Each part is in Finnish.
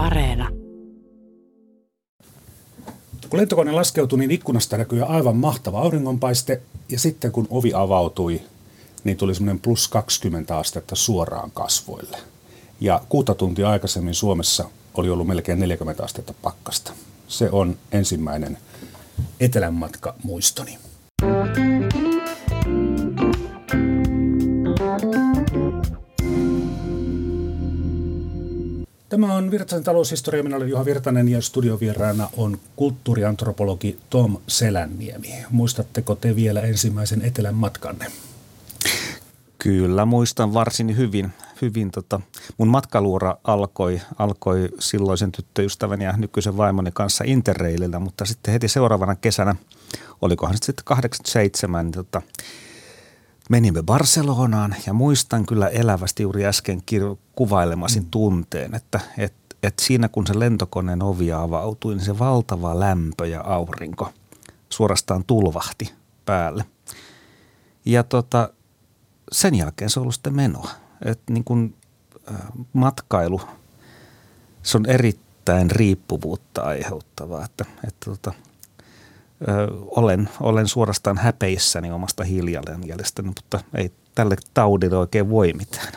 Areena. Kun lentokone laskeutui, niin ikkunasta näkyi aivan mahtava auringonpaiste. Ja sitten kun ovi avautui, niin tuli semmoinen plus 20 astetta suoraan kasvoille. Ja kuuta tuntia aikaisemmin Suomessa oli ollut melkein 40 astetta pakkasta. Se on ensimmäinen etelänmatka muistoni. Tämä on Virtasen taloushistoria. Minä olen Juha Virtanen ja studiovieraana on kulttuuriantropologi Tom Selänniemi. Muistatteko te vielä ensimmäisen etelän matkanne? Kyllä, muistan varsin hyvin. hyvin tota, mun matkaluura alkoi, alkoi silloisen tyttöystäväni ja nykyisen vaimoni kanssa Interrailillä, mutta sitten heti seuraavana kesänä, olikohan sitten 87, niin tota, menimme Barcelonaan ja muistan kyllä elävästi juuri äsken kir- kuvailemasi mm. tunteen, että et, et siinä kun se lentokoneen ovi avautui, niin se valtava lämpö ja aurinko suorastaan tulvahti päälle. Ja tota, sen jälkeen se on ollut sitten menoa. Et niin kun, äh, matkailu, se on erittäin riippuvuutta aiheuttavaa, että, että tota, ö, olen, olen suorastaan häpeissäni omasta hiilijalanjäljestäni, mutta ei tälle taudille oikein voi mitään.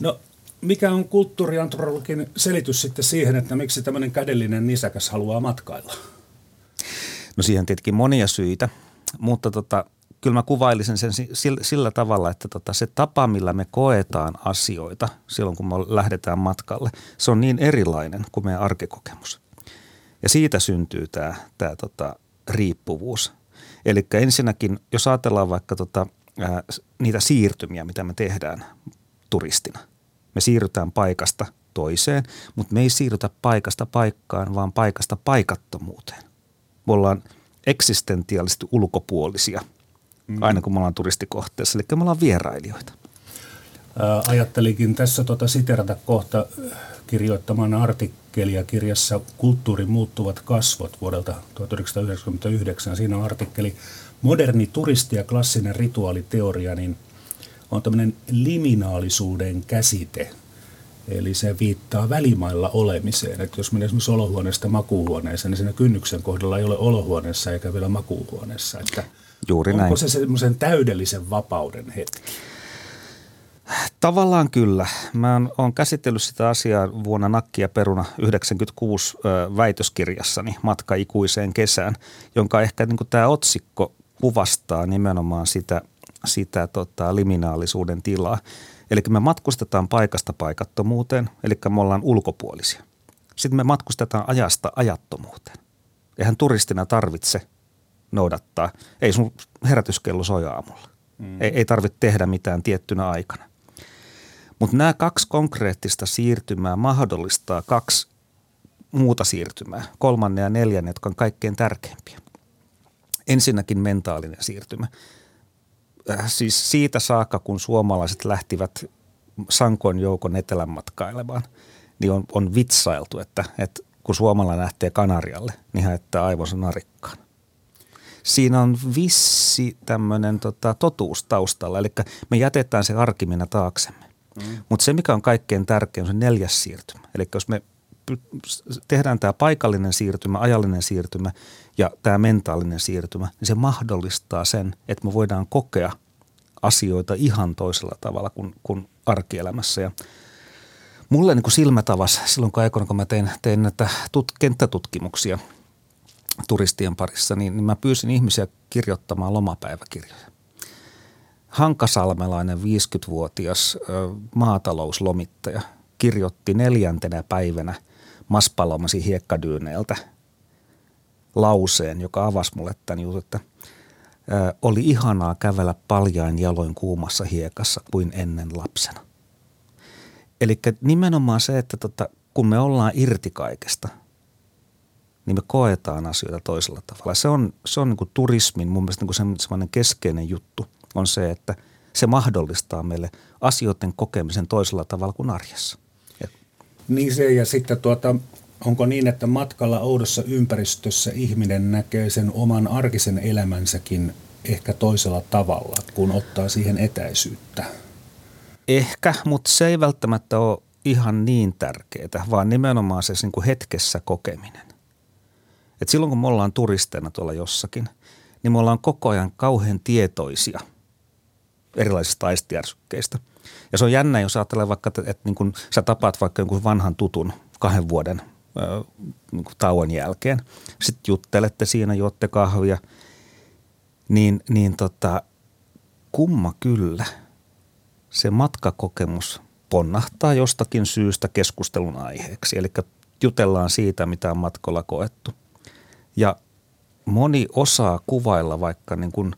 No mikä on kulttuuriantropologin selitys sitten siihen, että miksi tämmöinen kädellinen nisäkäs haluaa matkailla? No siihen tietenkin monia syitä, mutta tota, kyllä mä kuvailisin sen sillä, sillä tavalla, että tota, se tapa, millä me koetaan asioita silloin, kun me lähdetään matkalle, se on niin erilainen kuin meidän arkikokemus. Ja siitä syntyy tämä, tämä tota, riippuvuus. Eli ensinnäkin, jos ajatellaan vaikka tota, ää, niitä siirtymiä, mitä me tehdään turistina. Me siirrytään paikasta toiseen, mutta me ei siirrytä paikasta paikkaan, vaan paikasta paikattomuuteen. Me ollaan eksistentiaalisesti ulkopuolisia, mm. aina kun me ollaan turistikohteessa, eli me ollaan vierailijoita. Ää, ajattelikin tässä tota siterata kohta kirjoittamaan artikkelia kirjassa Kulttuurin muuttuvat kasvot vuodelta 1999. Siinä on artikkeli Moderni turisti ja klassinen rituaaliteoria, niin on tämmöinen liminaalisuuden käsite. Eli se viittaa välimailla olemiseen. Että jos menee esimerkiksi olohuoneesta makuuhuoneeseen, niin siinä kynnyksen kohdalla ei ole olohuoneessa eikä vielä makuuhuoneessa. Että Juuri onko näin. se semmoisen täydellisen vapauden hetki? Tavallaan kyllä. Mä oon käsitellyt sitä asiaa vuonna Nakki ja Peruna 96 väitöskirjassani Matka ikuiseen kesään, jonka ehkä niin tämä otsikko kuvastaa nimenomaan sitä, sitä tota, liminaalisuuden tilaa. Eli me matkustetaan paikasta paikattomuuteen, eli me ollaan ulkopuolisia. Sitten me matkustetaan ajasta ajattomuuteen. Eihän turistina tarvitse noudattaa. Ei sun herätyskello soi aamulla. Mm. Ei, ei tarvitse tehdä mitään tiettynä aikana. Mutta nämä kaksi konkreettista siirtymää mahdollistaa kaksi muuta siirtymää, kolmannen ja neljännen, jotka on kaikkein tärkeimpiä. Ensinnäkin mentaalinen siirtymä. Äh, siis siitä saakka, kun suomalaiset lähtivät sankoin joukon etelän matkailemaan, niin on, on vitsailtu, että, että kun suomalainen lähtee Kanarialle, niin hän jättää aivonsa narikkaan. Siinä on vissi tämmöinen tota, totuus taustalla, eli me jätetään se arkimina taaksemme. Mm. Mutta se, mikä on kaikkein tärkein, on se neljäs siirtymä. Eli jos me tehdään tämä paikallinen siirtymä, ajallinen siirtymä ja tämä mentaalinen siirtymä, niin se mahdollistaa sen, että me voidaan kokea asioita ihan toisella tavalla kuin, kuin arkielämässä. Ja mulle niin kuin silmätavas silloin kun aikoina, kun mä tein, tein näitä tut, kenttätutkimuksia turistien parissa, niin, niin mä pyysin ihmisiä kirjoittamaan lomapäiväkirjoja. Hankasalmelainen 50-vuotias maatalouslomittaja kirjoitti neljäntenä päivänä Maspalomasi hiekkadyyneeltä lauseen, joka avasi mulle tämän jutun, että oli ihanaa kävellä paljain jaloin kuumassa hiekassa kuin ennen lapsena. Eli nimenomaan se, että tota, kun me ollaan irti kaikesta, niin me koetaan asioita toisella tavalla. Se on, se on niin turismin mun mielestä niin kuin keskeinen juttu – on se, että se mahdollistaa meille asioiden kokemisen toisella tavalla kuin arjessa. Ja. Niin se ja sitten tuota, onko niin, että matkalla oudossa ympäristössä ihminen näkee sen oman arkisen elämänsäkin ehkä toisella tavalla, kun ottaa siihen etäisyyttä? Ehkä, mutta se ei välttämättä ole ihan niin tärkeää, vaan nimenomaan se niin kuin hetkessä kokeminen. Et silloin kun me ollaan turisteina tuolla jossakin, niin me ollaan koko ajan kauhean tietoisia erilaisista aistiärsykkeistä. Ja se on jännä, jos ajattelee vaikka, että, että niin kun sä tapaat vaikka jonkun vanhan tutun kahden vuoden ö, niin tauon jälkeen. Sitten juttelette siinä, juotte kahvia, niin, niin tota, kumma kyllä se matkakokemus ponnahtaa jostakin syystä keskustelun aiheeksi. Eli jutellaan siitä, mitä on matkalla koettu. Ja moni osaa kuvailla vaikka niin kuin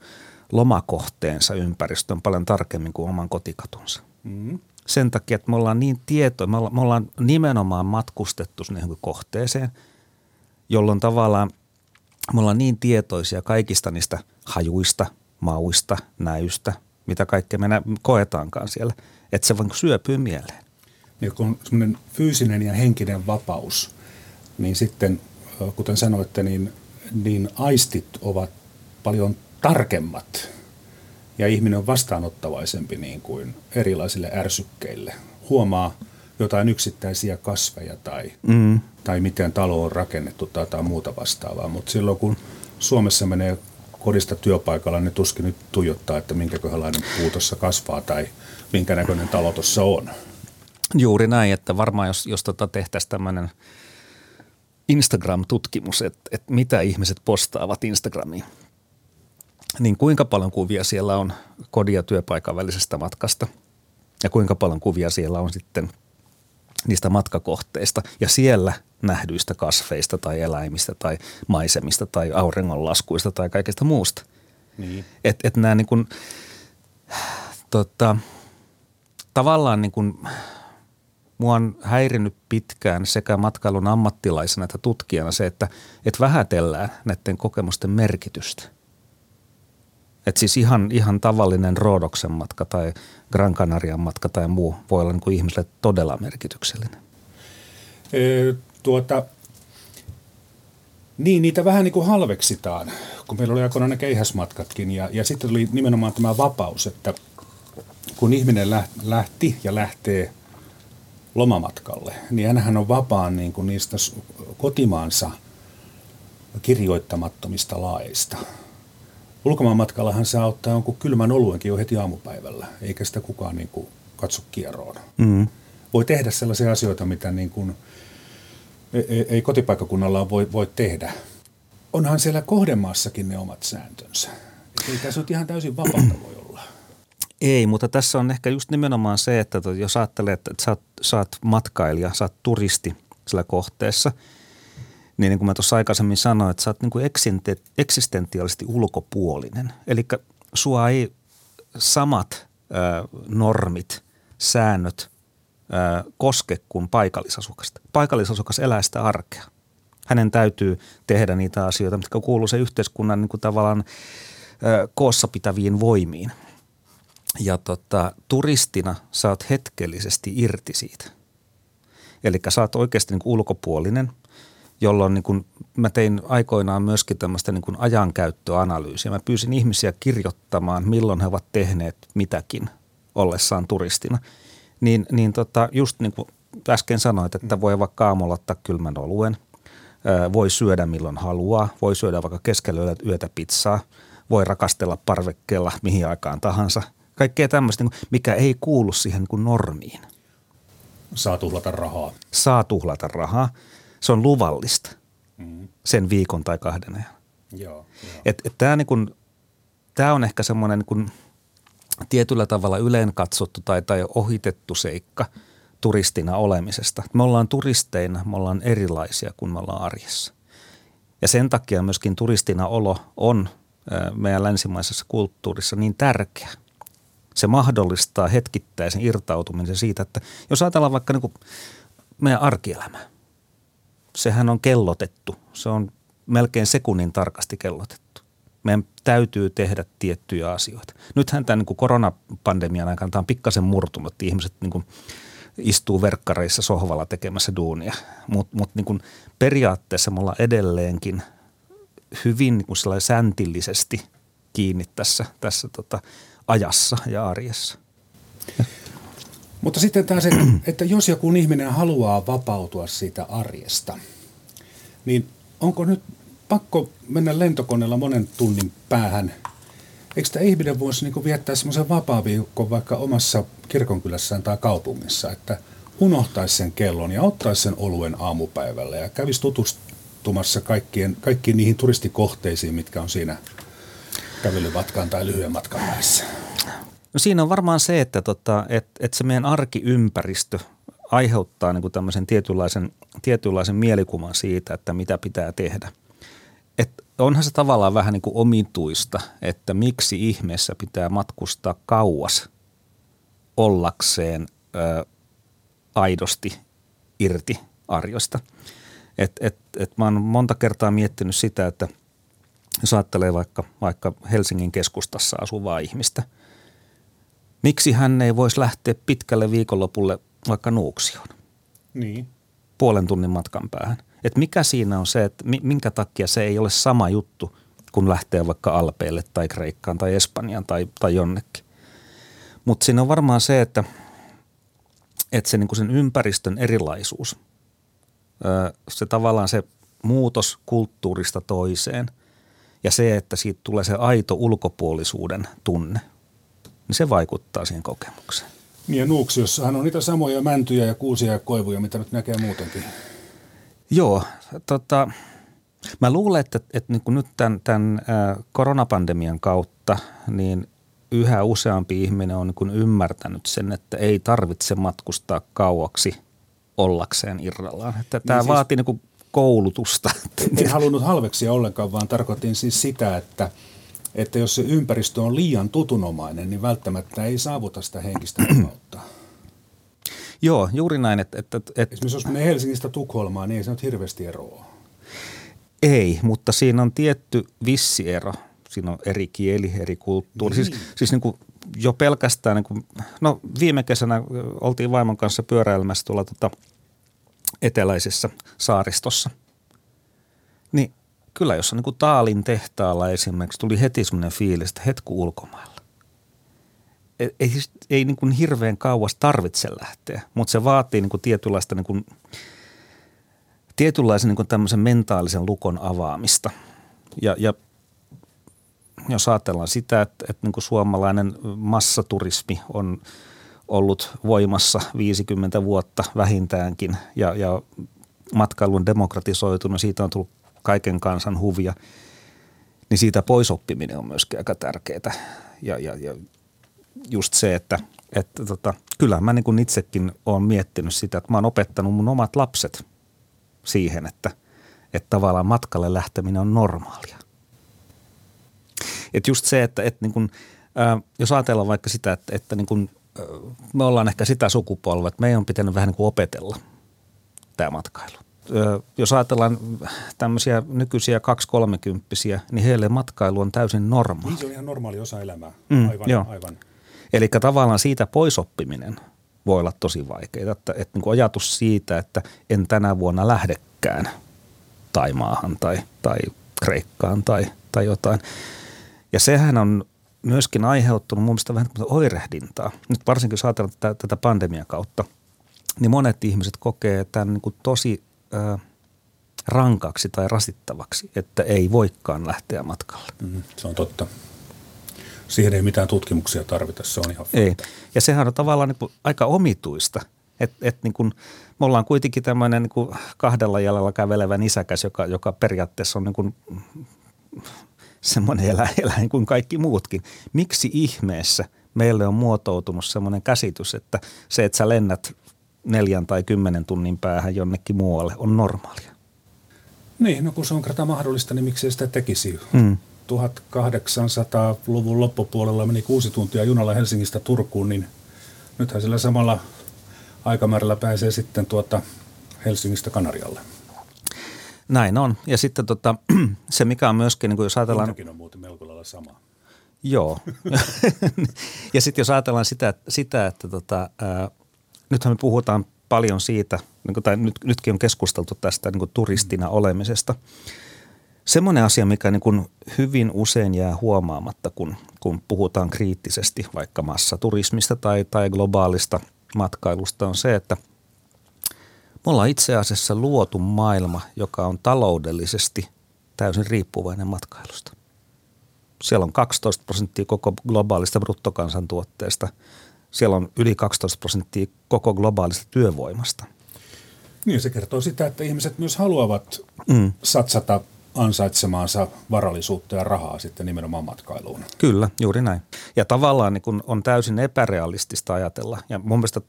lomakohteensa ympäristön paljon tarkemmin kuin oman kotikatunsa. Mm. Sen takia, että me ollaan niin tietoja, me ollaan, me ollaan nimenomaan matkustettu sinne kohteeseen, jolloin tavallaan me ollaan niin tietoisia kaikista niistä hajuista, mauista, näystä, mitä kaikkea me koetaankaan siellä, että se vaan syöpyy mieleen. Ja kun semmoinen fyysinen ja henkinen vapaus, niin sitten, kuten sanoitte, niin, niin aistit ovat paljon tarkemmat ja ihminen on vastaanottavaisempi niin kuin erilaisille ärsykkeille. Huomaa jotain yksittäisiä kasveja tai, mm. tai miten talo on rakennettu tai jotain muuta vastaavaa, mutta silloin kun Suomessa menee kodista työpaikalla, niin tuskin nyt tuijottaa, että minkäköhänlainen puu tuossa kasvaa tai minkä näköinen talo tuossa on. Juuri näin, että varmaan jos, jos tota tehtäisiin tämmöinen Instagram-tutkimus, että, että mitä ihmiset postaavat Instagramiin, niin kuinka paljon kuvia siellä on kodin ja työpaikan välisestä matkasta ja kuinka paljon kuvia siellä on sitten niistä matkakohteista ja siellä nähdyistä kasveista tai eläimistä tai maisemista tai auringonlaskuista tai kaikesta muusta. Niin. Että et nämä niin kuin, tota, tavallaan niin kuin, mua on häirinyt pitkään sekä matkailun ammattilaisena että tutkijana se, että et vähätellään näiden kokemusten merkitystä – että siis ihan, ihan tavallinen Roodoksen matka tai Gran Canarian matka tai muu voi olla niin kuin ihmiselle todella merkityksellinen. E, tuota, niin, niitä vähän niin kuin halveksitaan, kun meillä oli aikoinaan ne keihäsmatkatkin ja, ja sitten tuli nimenomaan tämä vapaus, että kun ihminen lähti ja lähtee lomamatkalle, niin hän on vapaan niin kuin niistä kotimaansa kirjoittamattomista laeista – Ulkomaanmatkallahan saa ottaa jonkun kylmän oluenkin jo heti aamupäivällä, eikä sitä kukaan niin kuin katso kierroon. Mm. Voi tehdä sellaisia asioita, mitä niin kuin ei, ei kotipaikkakunnalla voi, voi tehdä. Onhan siellä kohdemaassakin ne omat sääntönsä. Ei tässä nyt ihan täysin vapaata voi olla. Ei, mutta tässä on ehkä just nimenomaan se, että jos ajattelee, että sä oot, sä oot matkailija, sä oot turisti sillä kohteessa – niin, niin kuin mä tuossa aikaisemmin sanoin, että sä oot niin kuin eksistentiaalisesti ulkopuolinen. Eli sua ei samat ö, normit, säännöt ö, koske kuin paikallisasukasta. Paikallisasukas elää sitä arkea. Hänen täytyy tehdä niitä asioita, mitkä kuuluu se yhteiskunnan niin kuin tavallaan ö, koossa pitäviin voimiin. Ja tota, turistina sä oot hetkellisesti irti siitä. Eli sä oot oikeasti niin ulkopuolinen – jolloin niin kuin mä tein aikoinaan myöskin tämmöistä niin kuin ajankäyttöanalyysiä. Mä pyysin ihmisiä kirjoittamaan, milloin he ovat tehneet mitäkin ollessaan turistina. Niin, niin tota, just niin kuin äsken sanoit, että voi vaikka aamulla ottaa kylmän oluen, voi syödä milloin haluaa, voi syödä vaikka keskellä yötä pizzaa, voi rakastella parvekkeella mihin aikaan tahansa. Kaikkea tämmöistä, niin mikä ei kuulu siihen niin normiin. Saa tuhlata rahaa. Saa tuhlata rahaa se on luvallista mm. sen viikon tai kahden ajan. Joo, joo. Et, et tämä niinku, on ehkä semmoinen niinku tietyllä tavalla yleen katsottu tai, tai ohitettu seikka turistina olemisesta. Me ollaan turisteina, me ollaan erilaisia kuin me ollaan arjessa. Ja sen takia myöskin turistina olo on meidän länsimaisessa kulttuurissa niin tärkeä. Se mahdollistaa hetkittäisen irtautumisen siitä, että jos ajatellaan vaikka niin meidän arkielämää – sehän on kellotettu. Se on melkein sekunnin tarkasti kellotettu. Meidän täytyy tehdä tiettyjä asioita. Nythän tämän niin koronapandemian aikana tämä on pikkasen murtunut, että ihmiset niin kuin istuu verkkareissa sohvalla tekemässä duunia. Mutta mut niin periaatteessa me ollaan edelleenkin hyvin niin kuin säntillisesti kiinni tässä, tässä tota ajassa ja arjessa. Mutta sitten taas, että, että jos joku ihminen haluaa vapautua siitä arjesta, niin onko nyt pakko mennä lentokoneella monen tunnin päähän? Eikö tämä ihminen voisi niin viettää semmoisen vapaa-viikon vaikka omassa kirkonkylässään tai kaupungissa, että unohtaisi sen kellon ja ottaisi sen oluen aamupäivällä ja kävisi tutustumassa kaikkien, kaikkiin niihin turistikohteisiin, mitkä on siinä kävelymatkan tai lyhyen matkan päässä? No siinä on varmaan se, että tota, et, et se meidän arkiympäristö aiheuttaa niin kuin tämmöisen tietynlaisen, tietynlaisen mielikuvan siitä, että mitä pitää tehdä. Et onhan se tavallaan vähän niin kuin omituista, että miksi ihmeessä pitää matkustaa kauas ollakseen ö, aidosti irti arjosta. Et, et, et mä oon monta kertaa miettinyt sitä, että jos ajattelee vaikka, vaikka Helsingin keskustassa asuvaa ihmistä – Miksi hän ei voisi lähteä pitkälle viikonlopulle vaikka Nuuksioon? Niin. Puolen tunnin matkan päähän. Et mikä siinä on se, että minkä takia se ei ole sama juttu, kun lähtee vaikka Alpeille tai Kreikkaan tai Espanjaan tai, tai jonnekin. Mutta siinä on varmaan se, että, että se niinku sen ympäristön erilaisuus, se tavallaan se muutos kulttuurista toiseen ja se, että siitä tulee se aito ulkopuolisuuden tunne – niin se vaikuttaa siihen kokemukseen. Niin ja Nuuksiossahan on niitä samoja mäntyjä ja kuusia ja koivuja, mitä nyt näkee muutenkin. Joo, tota, mä luulen, että, että niin kuin nyt tämän, tämän koronapandemian kautta, niin yhä useampi ihminen on niin kuin ymmärtänyt sen, että ei tarvitse matkustaa kauaksi ollakseen irrallaan. Että niin tämä siis, vaatii niin kuin koulutusta. En halunnut halveksia ollenkaan, vaan tarkoitin siis sitä, että – että jos se ympäristö on liian tutunomainen, niin välttämättä ei saavuta sitä henkistä vapautta. Joo, juuri näin. Että, että, että, Esimerkiksi jos menee Helsingistä Tukholmaan, niin ei se nyt hirveästi eroa. Ei, mutta siinä on tietty vissi ero. Siinä on eri kieli, eri kulttuuri. Niin. Siis, siis niin kuin jo pelkästään, niin kuin, no viime kesänä oltiin vaimon kanssa pyöräilemässä tuolla tota, eteläisessä saaristossa. Kyllä jos niin kuin Taalin tehtaalla esimerkiksi, tuli heti semmoinen fiilis, että hetku ulkomailla. Ei, ei, siis, ei niin kuin hirveän kauas tarvitse lähteä, mutta se vaatii niin kuin tietynlaista niin kuin, tietynlaisen niin kuin tämmöisen mentaalisen lukon avaamista. Ja, ja jos ajatellaan sitä, että, että niin kuin suomalainen massaturismi on ollut voimassa 50 vuotta vähintäänkin ja, ja matkailun demokratisoitunut, siitä on tullut kaiken kansan huvia, niin siitä poisoppiminen on myöskin aika tärkeää. Ja, ja, ja just se, että, että tota, kyllä mä niin itsekin olen miettinyt sitä, että mä oon opettanut mun omat lapset siihen, että, että tavallaan matkalle lähteminen on normaalia. Et just se, että, että niin kuin, äh, jos ajatellaan vaikka sitä, että, että niin kuin, äh, me ollaan ehkä sitä sukupolvea, että meidän on pitänyt vähän niin kuin opetella tämä matkailu jos ajatellaan tämmöisiä nykyisiä 230 niin heille matkailu on täysin normaali. Niin se on ihan normaali osa elämää. Mm, aivan, joo. aivan. Eli tavallaan siitä poisoppiminen voi olla tosi vaikeaa. Että, että niin kuin ajatus siitä, että en tänä vuonna lähdekään Taimaahan tai, tai Kreikkaan tai, tai jotain. Ja sehän on myöskin aiheuttanut mun mielestä vähän oirehdintaa. Nyt varsinkin jos ajatellaan tätä, tätä pandemian kautta, niin monet ihmiset kokee tämän niin kuin tosi ö, rankaksi tai rasittavaksi, että ei voikaan lähteä matkalle. Mm, se on totta. Siihen ei mitään tutkimuksia tarvita, se on ihan Ei. Ja sehän on tavallaan niin aika omituista, että et niin kuin, me ollaan kuitenkin tämmöinen niin kuin kahdella jalalla kävelevä nisäkäs, joka, joka periaatteessa on niin kuin semmoinen eläin, eläin kuin kaikki muutkin. Miksi ihmeessä meille on muotoutunut semmoinen käsitys, että se, että sä lennät neljän tai kymmenen tunnin päähän jonnekin muualle on normaalia. Niin, no kun se on kerta mahdollista, niin miksei sitä tekisi? Hmm. 1800-luvun loppupuolella meni kuusi tuntia junalla Helsingistä Turkuun, niin nythän sillä samalla aikamäärällä pääsee sitten tuota Helsingistä Kanarialle. Näin on. Ja sitten tota, se, mikä on myöskin, niin kuin jos ajatellaan... Hintakin on muuten melko lailla sama. Joo. ja sitten jos ajatellaan sitä, sitä että tota, nythän me puhutaan paljon siitä, niin kuin, tai nyt, nytkin on keskusteltu tästä niin kuin turistina olemisesta. Semmoinen asia, mikä niin kuin hyvin usein jää huomaamatta, kun, kun puhutaan kriittisesti vaikka massaturismista tai, tai globaalista matkailusta on se, että me ollaan itse asiassa luotu maailma, joka on taloudellisesti täysin riippuvainen matkailusta. Siellä on 12 prosenttia koko globaalista bruttokansantuotteesta. Siellä on yli 12 prosenttia koko globaalista työvoimasta. Niin, se kertoo sitä, että ihmiset myös haluavat mm. satsata ansaitsemaansa varallisuutta ja rahaa sitten nimenomaan matkailuun. Kyllä, juuri näin. Ja tavallaan niin kun on täysin epärealistista ajatella. Ja mun mielestä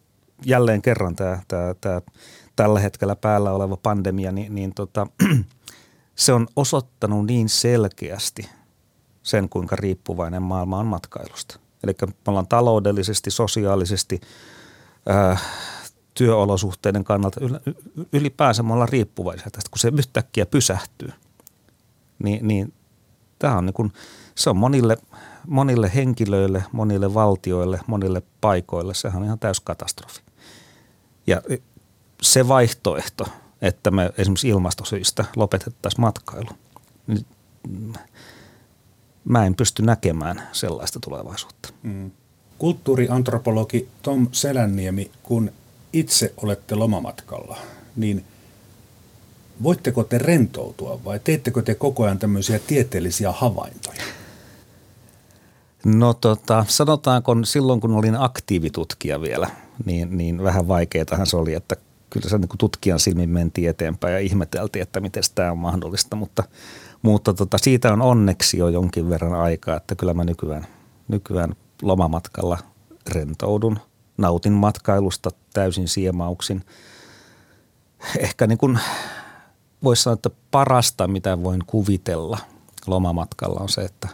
jälleen kerran tämä, tämä, tämä tällä hetkellä päällä oleva pandemia, niin, niin tota, se on osoittanut niin selkeästi sen, kuinka riippuvainen maailma on matkailusta. Eli me ollaan taloudellisesti, sosiaalisesti, ää, työolosuhteiden kannalta ylipäänsä me ollaan riippuvaisia tästä, kun se yhtäkkiä pysähtyy. Niin, niin tämä on niin kuin, se on monille, monille henkilöille, monille valtioille, monille paikoille, sehän on ihan täys katastrofi. Ja se vaihtoehto, että me esimerkiksi ilmastosyistä lopetettaisiin matkailu, niin mä en pysty näkemään sellaista tulevaisuutta. Mm. Kulttuuriantropologi Tom Selänniemi, kun itse olette lomamatkalla, niin voitteko te rentoutua vai teettekö te koko ajan tämmöisiä tieteellisiä havaintoja? No tota, sanotaanko silloin kun olin aktiivitutkija vielä, niin, niin vähän vaikeatahan se oli, että kyllä se niin tutkijan silmin mentiin eteenpäin ja ihmeteltiin, että miten tämä on mahdollista, mutta, mutta tota, siitä on onneksi jo jonkin verran aikaa, että kyllä mä nykyään, nykyään lomamatkalla rentoudun, nautin matkailusta täysin siemauksin. Ehkä niin kuin voisi sanoa, että parasta, mitä voin kuvitella lomamatkalla on se, että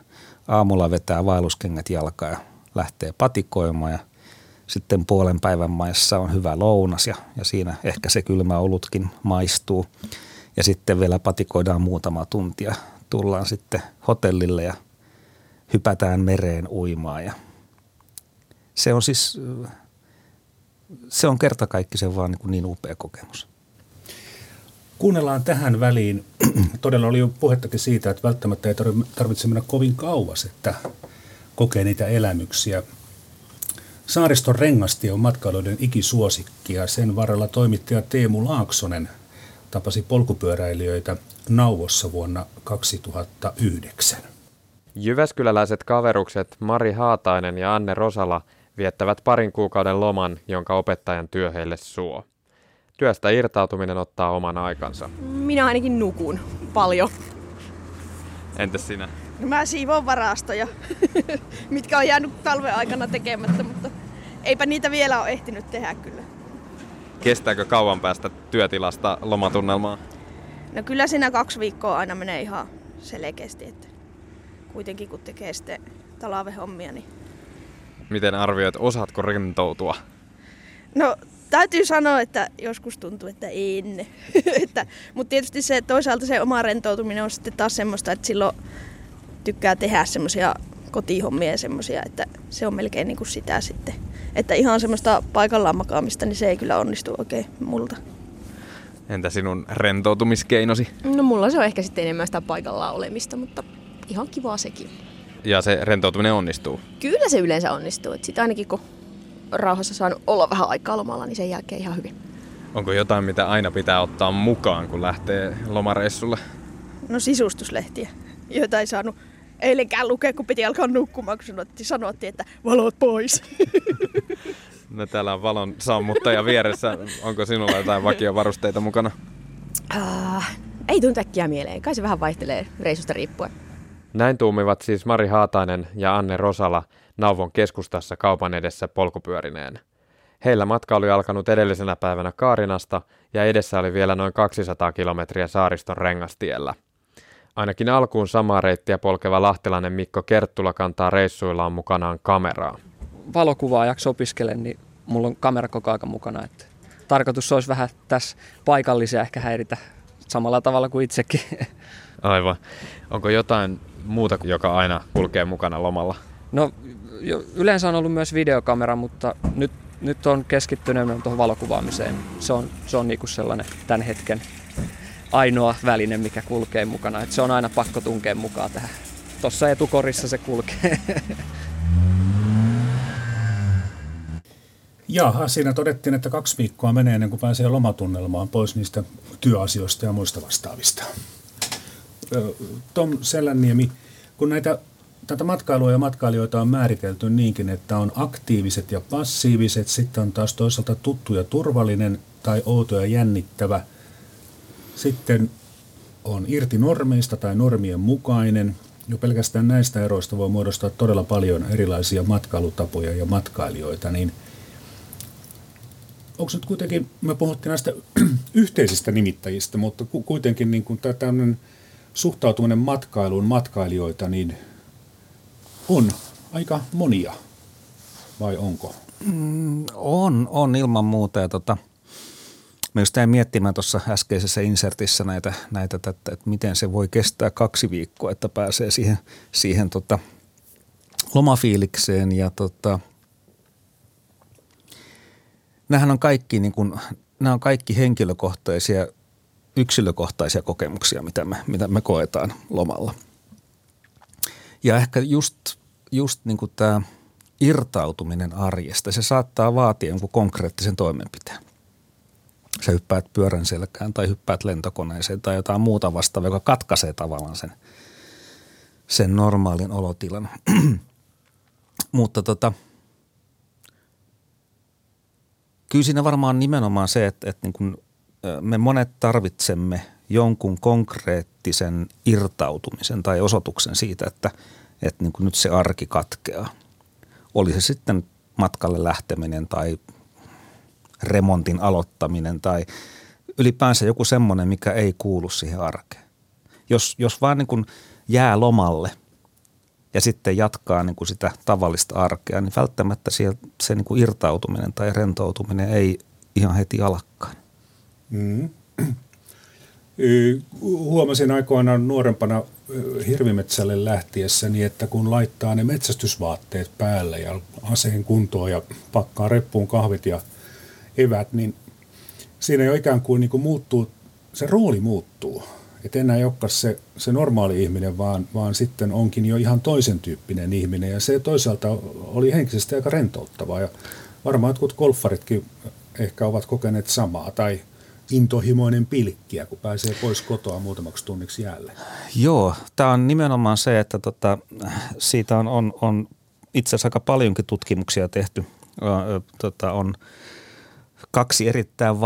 aamulla vetää vaelluskengät jalkaa ja lähtee patikoimaan ja – sitten puolen päivän maissa on hyvä lounas ja, ja siinä ehkä se kylmä olutkin maistuu. Ja sitten vielä patikoidaan muutama tuntia. Tullaan sitten hotellille ja hypätään mereen uimaan ja se on siis, se on kertakaikkisen vaan niin, niin upea kokemus. Kuunnellaan tähän väliin. Todella oli jo puhettakin siitä, että välttämättä ei tarvitse mennä kovin kauas, että kokee niitä elämyksiä. Saariston rengasti on matkailijoiden ikisuosikki ja sen varrella toimittaja Teemu Laaksonen tapasi polkupyöräilijöitä Nauvossa vuonna 2009. Jyväskyläläiset kaverukset Mari Haatainen ja Anne Rosala viettävät parin kuukauden loman, jonka opettajan työ heille suo. Työstä irtautuminen ottaa oman aikansa. Minä ainakin nukun paljon. Entäs sinä? Mä siivoon varastoja, mitkä on jäänyt talven aikana tekemättä, mutta eipä niitä vielä ole ehtinyt tehdä kyllä. Kestääkö kauan päästä työtilasta lomatunnelmaan? No kyllä siinä kaksi viikkoa aina menee ihan selkeästi, että kuitenkin kun tekee sitten talavehommia, niin... Miten arvioit, osaatko rentoutua? No täytyy sanoa, että joskus tuntuu, että en. että, mutta tietysti se, toisaalta se oma rentoutuminen on sitten taas semmoista, että silloin tykkää tehdä semmoisia kotihommia ja semmoisia, että se on melkein niin kuin sitä sitten. Että ihan semmoista paikallaan makaamista, niin se ei kyllä onnistu oikein multa. Entä sinun rentoutumiskeinosi? No mulla se on ehkä sitten enemmän sitä paikallaan olemista, mutta ihan kivaa sekin. Ja se rentoutuminen onnistuu? Kyllä se yleensä onnistuu. Sitten ainakin kun rauhassa saanut olla vähän aikaa lomalla, niin sen jälkeen ihan hyvin. Onko jotain, mitä aina pitää ottaa mukaan, kun lähtee lomareissulle? No sisustuslehtiä, joita ei saanut eilenkään lukea, kun piti alkaa nukkumaan, kun sanottiin, sanottiin että valot pois. No täällä on valon sammuttaja vieressä. Onko sinulla jotain vakiovarusteita mukana? Uh, ei tuntu äkkiä mieleen. Kai se vähän vaihtelee reisusta riippuen. Näin tuumivat siis Mari Haatainen ja Anne Rosala Nauvon keskustassa kaupan edessä polkupyörineen. Heillä matka oli alkanut edellisenä päivänä Kaarinasta ja edessä oli vielä noin 200 kilometriä saariston rengastiellä. Ainakin alkuun samaa reittiä polkeva lahtilainen Mikko Kerttula kantaa reissuillaan mukanaan kameraa. Valokuvaajaksi opiskelen, niin mulla on kamera koko ajan mukana. Että tarkoitus olisi vähän tässä paikallisia ehkä häiritä samalla tavalla kuin itsekin. Aivan. Onko jotain muuta, joka aina kulkee mukana lomalla? No yleensä on ollut myös videokamera, mutta nyt, nyt on keskittynyt tuohon valokuvaamiseen. Se on, se on niinku sellainen tämän hetken ainoa väline, mikä kulkee mukana. Et se on aina pakko tunkea mukaan tähän. Tuossa etukorissa se kulkee. Jaha, siinä todettiin, että kaksi viikkoa menee ennen kuin pääsee lomatunnelmaan pois niistä työasioista ja muista vastaavista. Tom Selänniemi, kun näitä tätä matkailua ja matkailijoita on määritelty niinkin, että on aktiiviset ja passiiviset, sitten on taas toisaalta tuttu ja turvallinen tai outo ja jännittävä. Sitten on irti normeista tai normien mukainen. Jo pelkästään näistä eroista voi muodostaa todella paljon erilaisia matkailutapoja ja matkailijoita, niin onko nyt kuitenkin, me puhuttiin näistä yhteisistä nimittäjistä, mutta kuitenkin niin kuin tämä suhtautuminen matkailuun, matkailijoita, niin on aika monia, vai onko? Mm, on, on ilman muuta. Ja tota, Mä just jäin miettimään tuossa äskeisessä insertissä näitä, näitä että, että miten se voi kestää kaksi viikkoa, että pääsee siihen, siihen tota, lomafiilikseen. Ja tota, nämähän on kaikki, niin kun, nämä on kaikki henkilökohtaisia, yksilökohtaisia kokemuksia, mitä me, mitä me koetaan lomalla. Ja ehkä just, just niin tämä irtautuminen arjesta, se saattaa vaatia jonkun konkreettisen toimenpiteen sä hyppäät pyörän selkään tai hyppäät lentokoneeseen tai jotain muuta vastaavaa, joka katkaisee tavallaan sen, sen normaalin olotilan. Mutta tota, kyllä siinä varmaan nimenomaan se, että, että niin kun me monet tarvitsemme jonkun konkreettisen irtautumisen tai osoituksen siitä, että, että niin nyt se arki katkeaa. Oli se sitten matkalle lähteminen tai remontin aloittaminen tai ylipäänsä joku semmoinen, mikä ei kuulu siihen arkeen. Jos, jos vaan niin kuin jää lomalle ja sitten jatkaa niin kuin sitä tavallista arkea, niin välttämättä siellä, se niin kuin irtautuminen tai rentoutuminen ei ihan heti alakkaan. Mm. Huomasin aikoinaan nuorempana hirvimetsälle lähtiessä niin, että kun laittaa ne metsästysvaatteet päälle ja aseen kuntoon ja pakkaa reppuun kahvit ja – evät, niin siinä jo ikään kuin, niin kuin muuttuu, se rooli muuttuu. Että enää ei olekaan se, se normaali ihminen, vaan, vaan sitten onkin jo ihan toisen tyyppinen ihminen. Ja se toisaalta oli henkisesti aika rentouttavaa. Ja varmaan jotkut golfaritkin ehkä ovat kokeneet samaa. Tai intohimoinen pilkkiä, kun pääsee pois kotoa muutamaksi tunniksi jälleen. Joo, tämä on nimenomaan se, että tota, siitä on, on, on itse asiassa aika paljonkin tutkimuksia tehty. Tota, on kaksi erittäin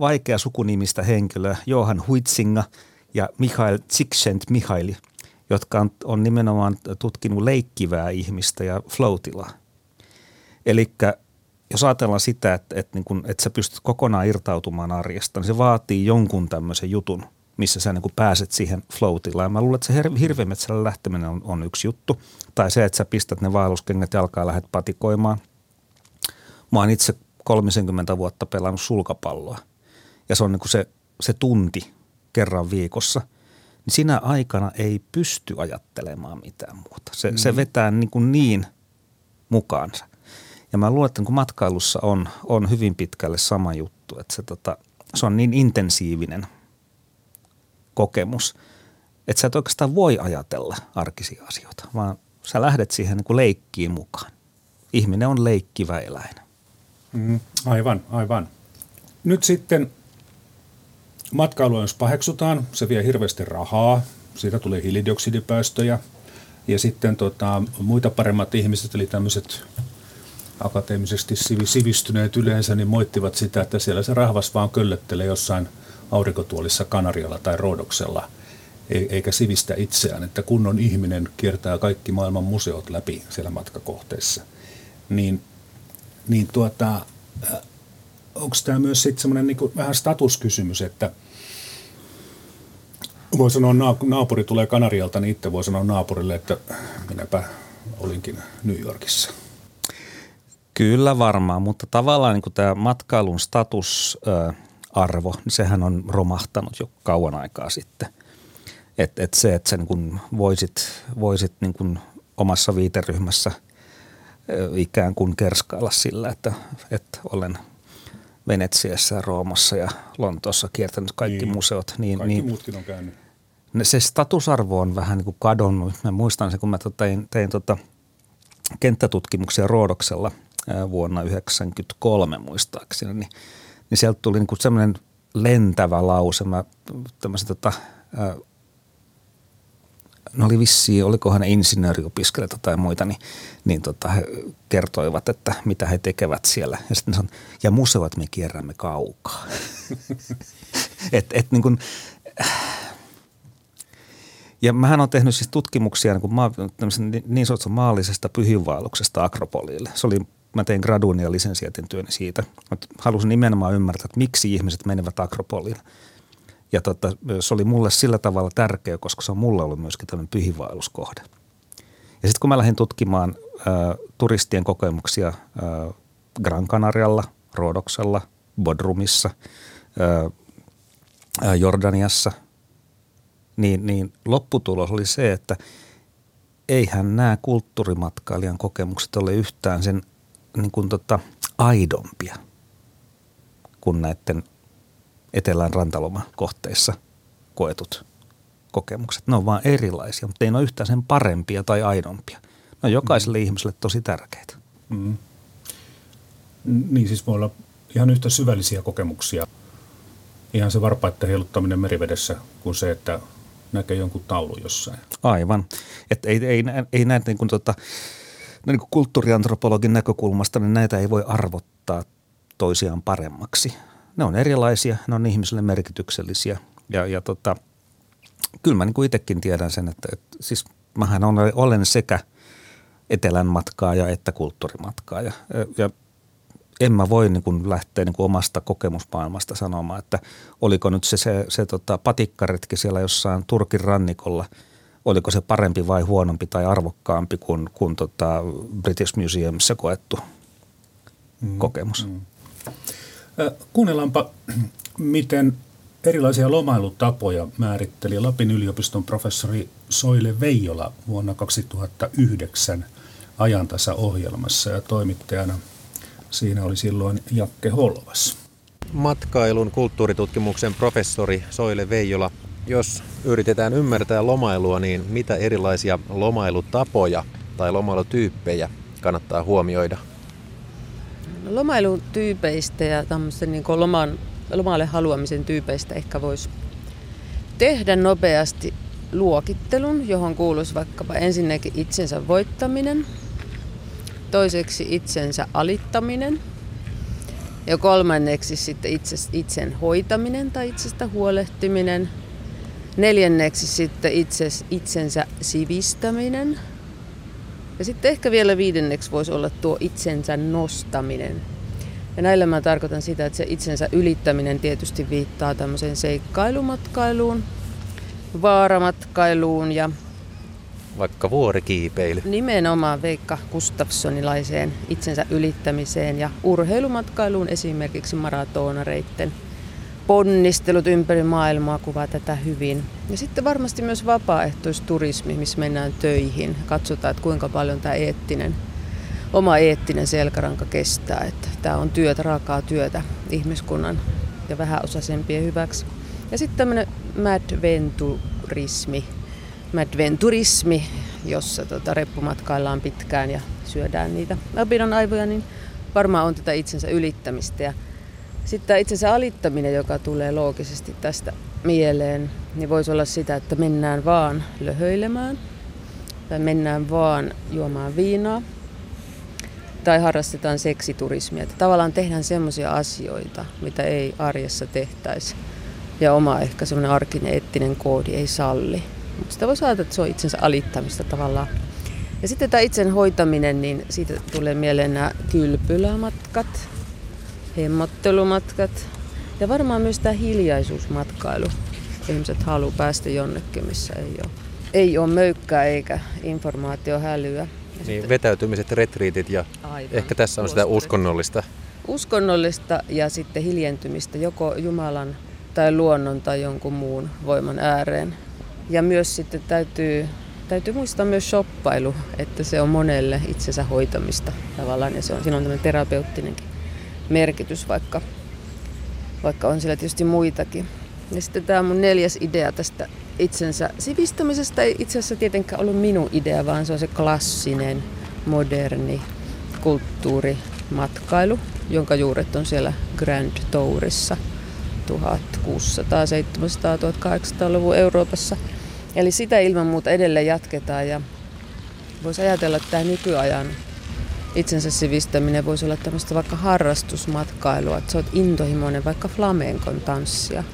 vaikea, sukunimistä henkilöä, Johan Huitsinga ja Mihail Csikszent Mihaili, jotka on, on nimenomaan tutkinut leikkivää ihmistä ja floatilaa. Eli jos ajatellaan sitä, että, että, niin kun, että sä pystyt kokonaan irtautumaan arjesta, niin se vaatii jonkun tämmöisen jutun, missä sä niin pääset siihen floatilaan. Mä luulen, että se hirvemetsällä lähteminen on, on yksi juttu. Tai se, että sä pistät ne vaelluskengät jalkaan ja lähdet patikoimaan. Mä oon itse 30 vuotta pelannut sulkapalloa ja se on niin kuin se, se tunti kerran viikossa, niin sinä aikana ei pysty ajattelemaan mitään muuta. Se, mm. se vetää niin, kuin niin mukaansa. Ja mä luulen, että kun matkailussa on, on hyvin pitkälle sama juttu, että se, tota, se on niin intensiivinen kokemus, että sä et oikeastaan voi ajatella arkisia asioita, vaan sä lähdet siihen niin kuin leikkiin mukaan. Ihminen on leikkivä eläin. Mm, aivan, aivan. Nyt sitten matkailu, jos paheksutaan, se vie hirveästi rahaa, siitä tulee hiilidioksidipäästöjä ja sitten tota, muita paremmat ihmiset, eli tämmöiset akateemisesti sivistyneet yleensä, niin moittivat sitä, että siellä se rahvas vaan köllöttelee jossain aurinkotuolissa Kanarialla tai Roodoksella, e-, eikä sivistä itseään, että kunnon ihminen kiertää kaikki maailman museot läpi siellä matkakohteessa. Niin niin tuota, äh, onko tämä myös sitten semmoinen niin vähän statuskysymys, että voi sanoa, naapuri tulee Kanarialta, niin itse voi sanoa naapurille, että minäpä olinkin New Yorkissa. Kyllä varmaan, mutta tavallaan niin tämä matkailun statusarvo, niin sehän on romahtanut jo kauan aikaa sitten. Et, et se, että sä niin voisit, voisit niin omassa viiteryhmässä – ikään kuin kerskailla sillä, että, että olen Venetsiassa, Roomassa ja Lontoossa kiertänyt kaikki niin. museot. Niin, kaikki niin, muutkin on käynyt. Se statusarvo on vähän niin kuin kadonnut. Mä muistan sen, kun mä tein, tein tota kenttätutkimuksia Roodoksella vuonna 1993 muistaakseni, niin, niin sieltä tuli niin semmoinen lentävä lause. Mä tämmöisen tota, ne oli vissiin, olikohan ne insinööriopiskelijat tai muita, niin, niin tota, he kertoivat, että mitä he tekevät siellä. Ja sitten sanon, ja museot me kierrämme kaukaa. et, et niin kuin, ja mähän on tehnyt siis tutkimuksia niin, kuin maa, niin sanotusta maallisesta pyhinvaelluksesta Akropoliille. Se oli, mä tein graduun ja lisensiaatin työni siitä. Mä halusin nimenomaan ymmärtää, että miksi ihmiset menevät Akropolille. Ja tota, se oli mulle sillä tavalla tärkeä, koska se on mulle ollut myöskin tämmöinen pyhiinvaelluskohde. Ja sitten kun mä lähdin tutkimaan ä, turistien kokemuksia ä, Gran Canarialla, Rodoksella, Bodrumissa, ä, Jordaniassa, niin, niin lopputulos oli se, että eihän nämä kulttuurimatkailijan kokemukset ole yhtään sen niin kuin tota, aidompia kuin näiden etelän rantalomakohteissa koetut kokemukset. Ne on vaan erilaisia, mutta ei ne ole yhtään sen parempia tai aidompia. Ne on jokaiselle mm. ihmiselle tosi tärkeitä. Mm. Niin siis voi olla ihan yhtä syvällisiä kokemuksia. Ihan se varpaiden heiluttaminen merivedessä kuin se, että näkee jonkun taulun jossain. Aivan. Että ei, ei, ei näitä niin kuin tota, niin kuin kulttuuriantropologin näkökulmasta, niin näitä ei voi arvottaa toisiaan paremmaksi ne on erilaisia, ne on ihmisille merkityksellisiä ja, ja tota, kyllä mä niin kuin itsekin tiedän sen, että, että siis mähän olen, olen sekä etelän matkaaja että kulttuurimatkaaja ja, ja en mä voi niin kuin lähteä niin kuin omasta kokemusmaailmasta sanomaan, että oliko nyt se, se, se tota patikkaretki siellä jossain Turkin rannikolla, oliko se parempi vai huonompi tai arvokkaampi kuin, kuin tota British Museumissa koettu mm, kokemus. Mm. Kuunnellaanpa, miten erilaisia lomailutapoja määritteli Lapin yliopiston professori Soile Veijola vuonna 2009 ajantasa-ohjelmassa ja toimittajana siinä oli silloin Jakke Holvas. Matkailun kulttuuritutkimuksen professori Soile Veijola, jos yritetään ymmärtää lomailua, niin mitä erilaisia lomailutapoja tai lomailutyyppejä kannattaa huomioida – lomailun tyypeistä ja tämmöisen niin loman, lomalle haluamisen tyypeistä ehkä voisi tehdä nopeasti luokittelun, johon kuuluisi vaikkapa ensinnäkin itsensä voittaminen, toiseksi itsensä alittaminen ja kolmanneksi sitten itse, itsen hoitaminen tai itsestä huolehtiminen, neljänneksi sitten itse, itsensä sivistäminen – ja sitten ehkä vielä viidenneksi voisi olla tuo itsensä nostaminen. Ja näillä mä tarkoitan sitä, että se itsensä ylittäminen tietysti viittaa tämmöiseen seikkailumatkailuun, vaaramatkailuun ja vaikka vuorikiipeily. Nimenomaan Veikka Gustafssonilaiseen itsensä ylittämiseen ja urheilumatkailuun esimerkiksi maratonareitten ponnistelut ympäri maailmaa kuvaa tätä hyvin. Ja sitten varmasti myös vapaaehtoisturismi, missä mennään töihin. Katsotaan, että kuinka paljon tämä eettinen, oma eettinen selkäranka kestää. Että tämä on työtä, raakaa työtä ihmiskunnan ja vähäosaisempien hyväksi. Ja sitten tämmöinen madventurismi, madventurismi, jossa tota, reppumatkaillaan pitkään ja syödään niitä apinan aivoja, niin varmaan on tätä itsensä ylittämistä. Ja sitten tämä itsensä alittaminen, joka tulee loogisesti tästä mieleen, niin voisi olla sitä, että mennään vaan löhöilemään tai mennään vaan juomaan viinaa tai harrastetaan seksiturismia. Että tavallaan tehdään semmoisia asioita, mitä ei arjessa tehtäisi. Ja oma ehkä semmoinen arkinen eettinen koodi ei salli. Mutta sitä voisi ajatella, että se on itsensä alittamista tavallaan. Ja sitten tämä itsen hoitaminen, niin siitä tulee mieleen nämä kylpylämatkat, hemmottelumatkat ja varmaan myös tämä hiljaisuusmatkailu. Ihmiset haluaa päästä jonnekin, missä ei ole, ei ole möykkää eikä informaatiohälyä. Niin, vetäytymiset, retriitit ja aivan, ehkä tässä on sitä uskonnollista. Uskonnollista ja sitten hiljentymistä joko Jumalan tai luonnon tai jonkun muun voiman ääreen. Ja myös sitten täytyy, täytyy muistaa myös shoppailu, että se on monelle itsensä hoitamista tavallaan ja se on, siinä on tämmöinen terapeuttinenkin merkitys, vaikka, vaikka on sillä tietysti muitakin. Ja sitten tämä mun neljäs idea tästä itsensä sivistämisestä ei itse asiassa tietenkään ollut minun idea, vaan se on se klassinen, moderni kulttuuri, matkailu, jonka juuret on siellä Grand Tourissa 1600-1700-1800-luvun Euroopassa. Eli sitä ilman muuta edelleen jatketaan ja voisi ajatella, että tämä nykyajan itsensä sivistäminen voisi olla tämmöistä vaikka harrastusmatkailua, että sä oot intohimoinen vaikka flamenkon tanssia,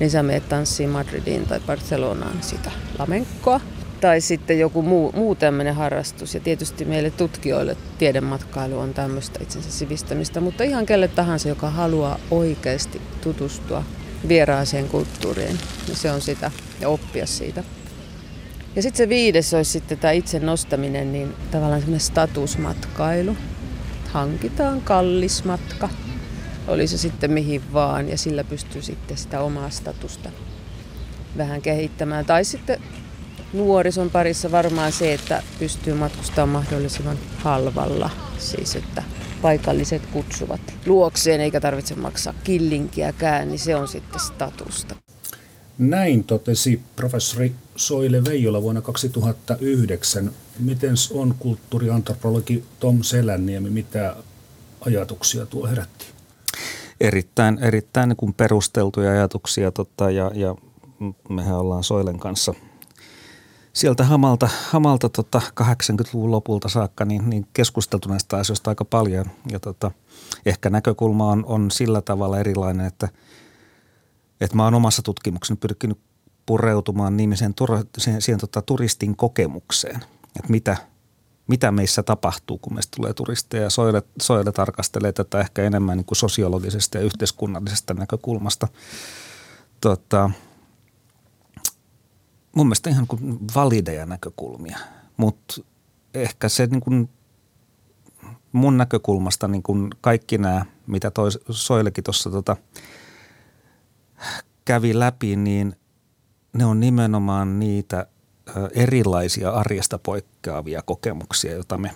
niin sä meet tanssiin Madridiin tai Barcelonaan sitä flamenkkoa. Tai sitten joku muu, muu tämmöinen harrastus. Ja tietysti meille tutkijoille tiedematkailu on tämmöistä itsensä sivistämistä, mutta ihan kelle tahansa, joka haluaa oikeasti tutustua vieraaseen kulttuuriin, niin se on sitä ja oppia siitä. Ja sitten se viides olisi sitten tämä itse nostaminen, niin tavallaan semmoinen statusmatkailu. Hankitaan kallis matka, oli se sitten mihin vaan, ja sillä pystyy sitten sitä omaa statusta vähän kehittämään. Tai sitten nuorison parissa varmaan se, että pystyy matkustamaan mahdollisimman halvalla. Siis että paikalliset kutsuvat luokseen eikä tarvitse maksaa killinkiäkään, niin se on sitten statusta. Näin totesi professori Soile Veijola vuonna 2009. Miten on kulttuuriantropologi Tom Selänniemi, mitä ajatuksia tuo herätti? Erittäin, erittäin niin kuin perusteltuja ajatuksia tota, ja, ja mehän ollaan Soilen kanssa sieltä hamalta, hamalta tota 80-luvun lopulta saakka niin, niin keskusteltu näistä asioista aika paljon. Ja tota, ehkä näkökulma on, on sillä tavalla erilainen, että, että mä oon omassa tutkimukseni pyrkinyt pureutumaan nimisen tur- siihen, siihen tota, turistin kokemukseen, että mitä, mitä meissä tapahtuu, kun meistä tulee turisteja. Soile, Soile tarkastelee tätä ehkä enemmän niin kuin sosiologisesta ja yhteiskunnallisesta näkökulmasta. Tota, mun mielestä ihan kuin valideja näkökulmia, mutta ehkä se niin kuin mun näkökulmasta niin kuin kaikki nämä, mitä toi Soilekin tuossa tota, kävi läpi, niin ne on nimenomaan niitä erilaisia arjesta poikkeavia kokemuksia, joita me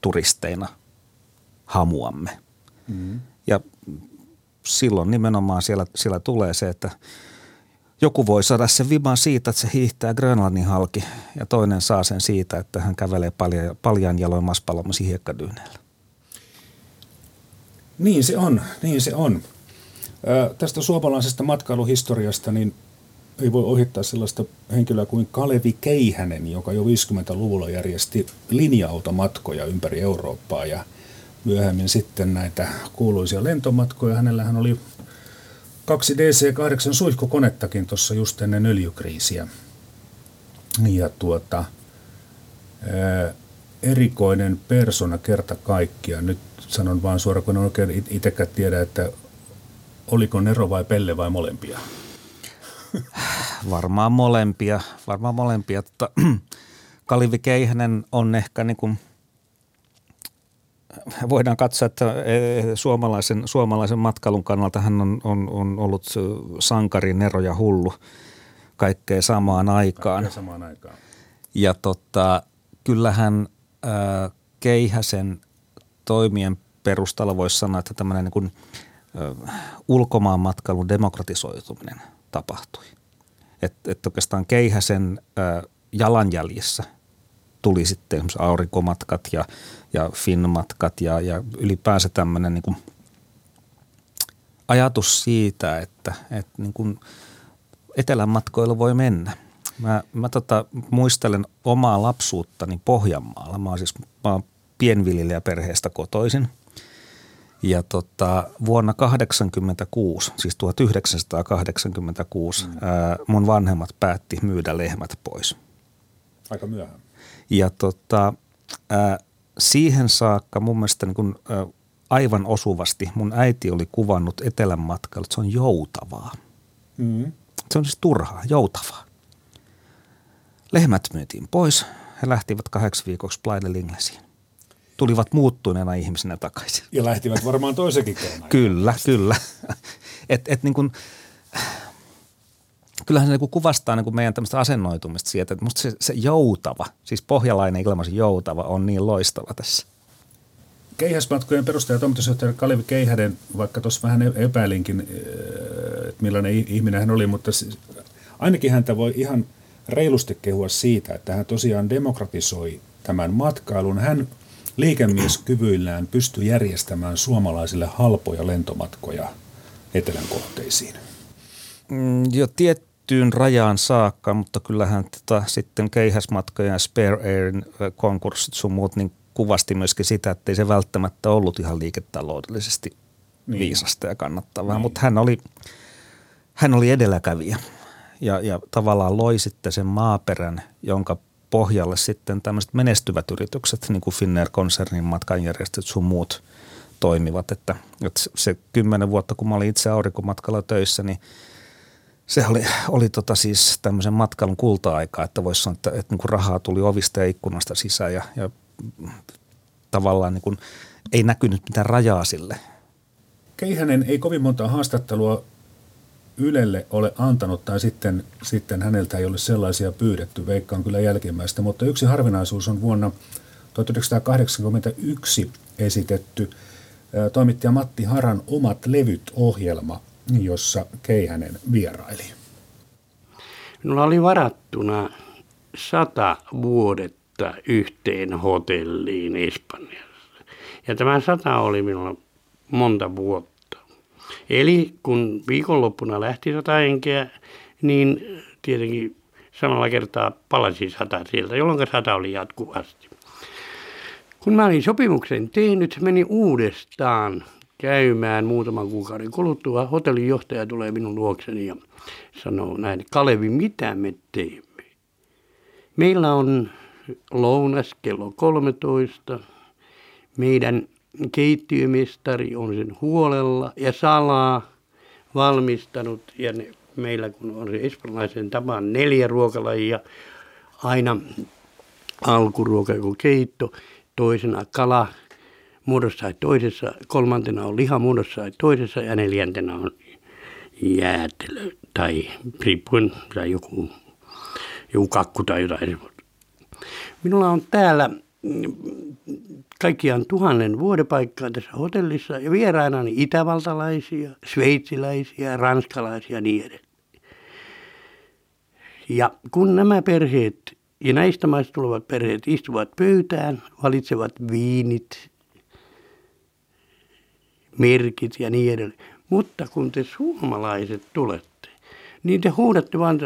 turisteina hamuamme. Mm. Ja silloin nimenomaan siellä, siellä tulee se, että joku voi saada sen viban siitä, että se hiihtää Grönlannin halki ja toinen saa sen siitä, että hän kävelee paljon, paljon jaloin maspalomasi hiekkadyyneillä. Niin se on, niin se on. Ää, tästä suomalaisesta matkailuhistoriasta, niin ei voi ohittaa sellaista henkilöä kuin Kalevi Keihänen, joka jo 50-luvulla järjesti linja-automatkoja ympäri Eurooppaa ja myöhemmin sitten näitä kuuluisia lentomatkoja. Hänellähän oli kaksi DC-8 suihkukonettakin tuossa just ennen öljykriisiä. Ja tuota, ää, erikoinen persona kerta kaikkiaan. Nyt sanon vain suoraan, kun en oikein itsekään tiedä, että oliko Nero vai Pelle vai molempia. Varmaan molempia. Varmaan molempia. Tota, Kalivi Keihänen on ehkä niin kuin, voidaan katsoa, että e, suomalaisen, suomalaisen matkailun kannalta hän on, on, on ollut sankari, nero ja hullu kaikkea samaan aikaan. Kaikkea samaan aikaan. Ja tota, kyllähän äh, Keihäsen toimien perustalla voisi sanoa, että tämmöinen niin kuin, äh, ulkomaan matkailun demokratisoituminen – tapahtui. Että et oikeastaan keihäsen jalanjäljissä tuli sitten aurinkomatkat ja, ja finmatkat ja, ja ylipäänsä tämmöinen niin ajatus siitä, että, että niin kuin etelän matkoilla voi mennä. Mä, mä tota, muistelen omaa lapsuuttani Pohjanmaalla. Mä oon siis mä oon pienviljelijäperheestä kotoisin – ja tota, vuonna 1986, siis 1986, mm. ää, mun vanhemmat päätti myydä lehmät pois. Aika myöhään. Ja tota, ää, siihen saakka mun mielestä niin kun, ää, aivan osuvasti mun äiti oli kuvannut etelän matkalla, että se on joutavaa. Mm. Se on siis turhaa, joutavaa. Lehmät myytiin pois. He lähtivät kahdeksi viikoksi Plaine Linglesiin tulivat muuttuneena ihmisinä takaisin. Ja lähtivät varmaan toisenkin kerran. kyllä, kyllä. Et, et niin kuin, kyllähän se niin kuvastaa niin kuin meidän tämmöistä asennoitumista siitä, että musta se, se joutava, siis pohjalainen ilmaisu joutava on niin loistava tässä. Keihäsmatkojen perustaja toimitusjohtaja Kalevi Keihäden, vaikka tuossa vähän epäilinkin, että millainen ihminen hän oli, mutta ainakin häntä voi ihan reilusti kehua siitä, että hän tosiaan demokratisoi tämän matkailun. Hän liikemieskyvyillään pystyi järjestämään suomalaisille halpoja lentomatkoja etelän kohteisiin? Mm, jo tiettyyn rajaan saakka, mutta kyllähän tota, sitten keihäsmatkojen ja Spare Airin konkurssit sun muut niin kuvasti myöskin sitä, että ei se välttämättä ollut ihan liiketaloudellisesti niin. viisasta ja kannattavaa, niin. mutta hän oli, hän oli edelläkävijä ja, ja tavallaan loi sitten sen maaperän, jonka pohjalle sitten tämmöiset menestyvät yritykset, niin kuin Finnair-konsernin matkanjärjestöt sun muut toimivat. Että, että se kymmenen vuotta, kun mä olin itse aurinkomatkalla töissä, niin se oli, oli tota siis tämmöisen matkailun kulta-aika, että voisi sanoa, että, että niin kuin rahaa tuli ovista ja ikkunasta sisään ja, ja tavallaan niin kuin ei näkynyt mitään rajaa sille. Keihänen ei kovin monta haastattelua Ylelle ole antanut tai sitten, sitten häneltä ei ole sellaisia pyydetty, veikkaan kyllä jälkimmäistä, mutta yksi harvinaisuus on vuonna 1981 esitetty toimittaja Matti Haran Omat levyt-ohjelma, jossa Keihänen vieraili. Minulla oli varattuna sata vuodetta yhteen hotelliin Espanjassa. Ja tämä sata oli minulla monta vuotta Eli kun viikonloppuna lähti sata henkeä, niin tietenkin samalla kertaa palasi sata sieltä, jolloin sata oli jatkuvasti. Kun mä olin sopimuksen tehnyt, meni uudestaan käymään muutaman kuukauden kuluttua. Hotellin johtaja tulee minun luokseni ja sanoo näin, Kalevi, mitä me teemme? Meillä on lounas kello 13. Meidän keittiömestari on sen huolella ja salaa valmistanut. Ja ne, meillä kun on se espanjalaisen tapaan neljä ruokalajia, aina alkuruoka joku keitto, toisena kala muodossa toisessa, kolmantena on liha muodossa toisessa ja neljäntenä on jäätelö tai riippuen tai joku, joku kakku tai jotain. Minulla on täällä kaikkiaan tuhannen vuodepaikkaa tässä hotellissa ja vieraina niin itävaltalaisia, sveitsiläisiä, ranskalaisia ja niin edelleen. Ja kun nämä perheet ja näistä maista tulevat perheet istuvat pöytään, valitsevat viinit, merkit ja niin edelleen. Mutta kun te suomalaiset tulette, niin te huudatte vaan,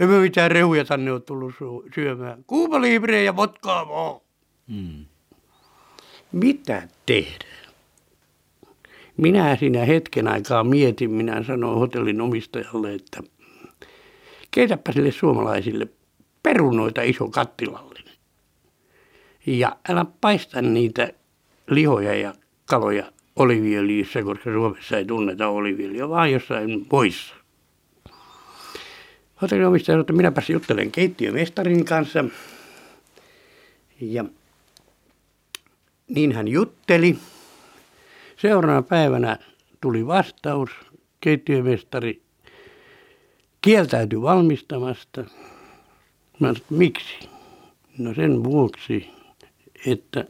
emme mitään rehuja tänne ole tullut syömään. Libre ja vodkaa vaan. Mm. Mitä tehdään? Minä siinä hetken aikaa mietin, minä sanoin hotellin omistajalle, että keitäpä sille suomalaisille perunoita iso kattilallinen. Ja älä paista niitä lihoja ja kaloja oliviöljyssä, koska Suomessa ei tunneta oliviöljyä, vaan jossain muissa. Hotellin omistaja sanoi, että minäpä juttelen keittiömestarin kanssa. Ja niin hän jutteli. Seuraavana päivänä tuli vastaus. Keittiömestari kieltäytyi valmistamasta. Mä sanoin, miksi? No sen vuoksi, että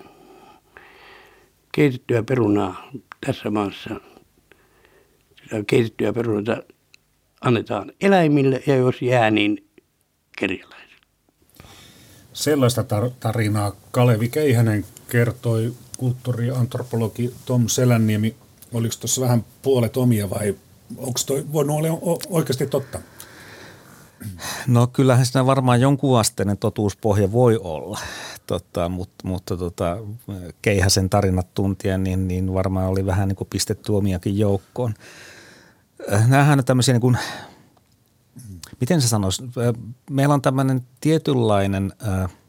keitettyä perunaa tässä maassa, keitettyä perunoita annetaan eläimille ja jos jää, niin kerjäläisille. Sellaista tar- tarinaa Kalevi Keihänen kertoi kulttuuriantropologi Tom Selänniemi. Oliko tuossa vähän puolet omia vai onko toi voinut olla oikeasti totta? No kyllähän siinä varmaan jonkun asteinen totuuspohja voi olla, tota, mutta, mutta tota, Keihäsen tarinat tuntien, niin, niin varmaan oli vähän niin kuin pistetty omiakin joukkoon. Nämähän on tämmöisiä niin kuin, miten se sanoisi, meillä on tämmöinen tietynlainen äh, –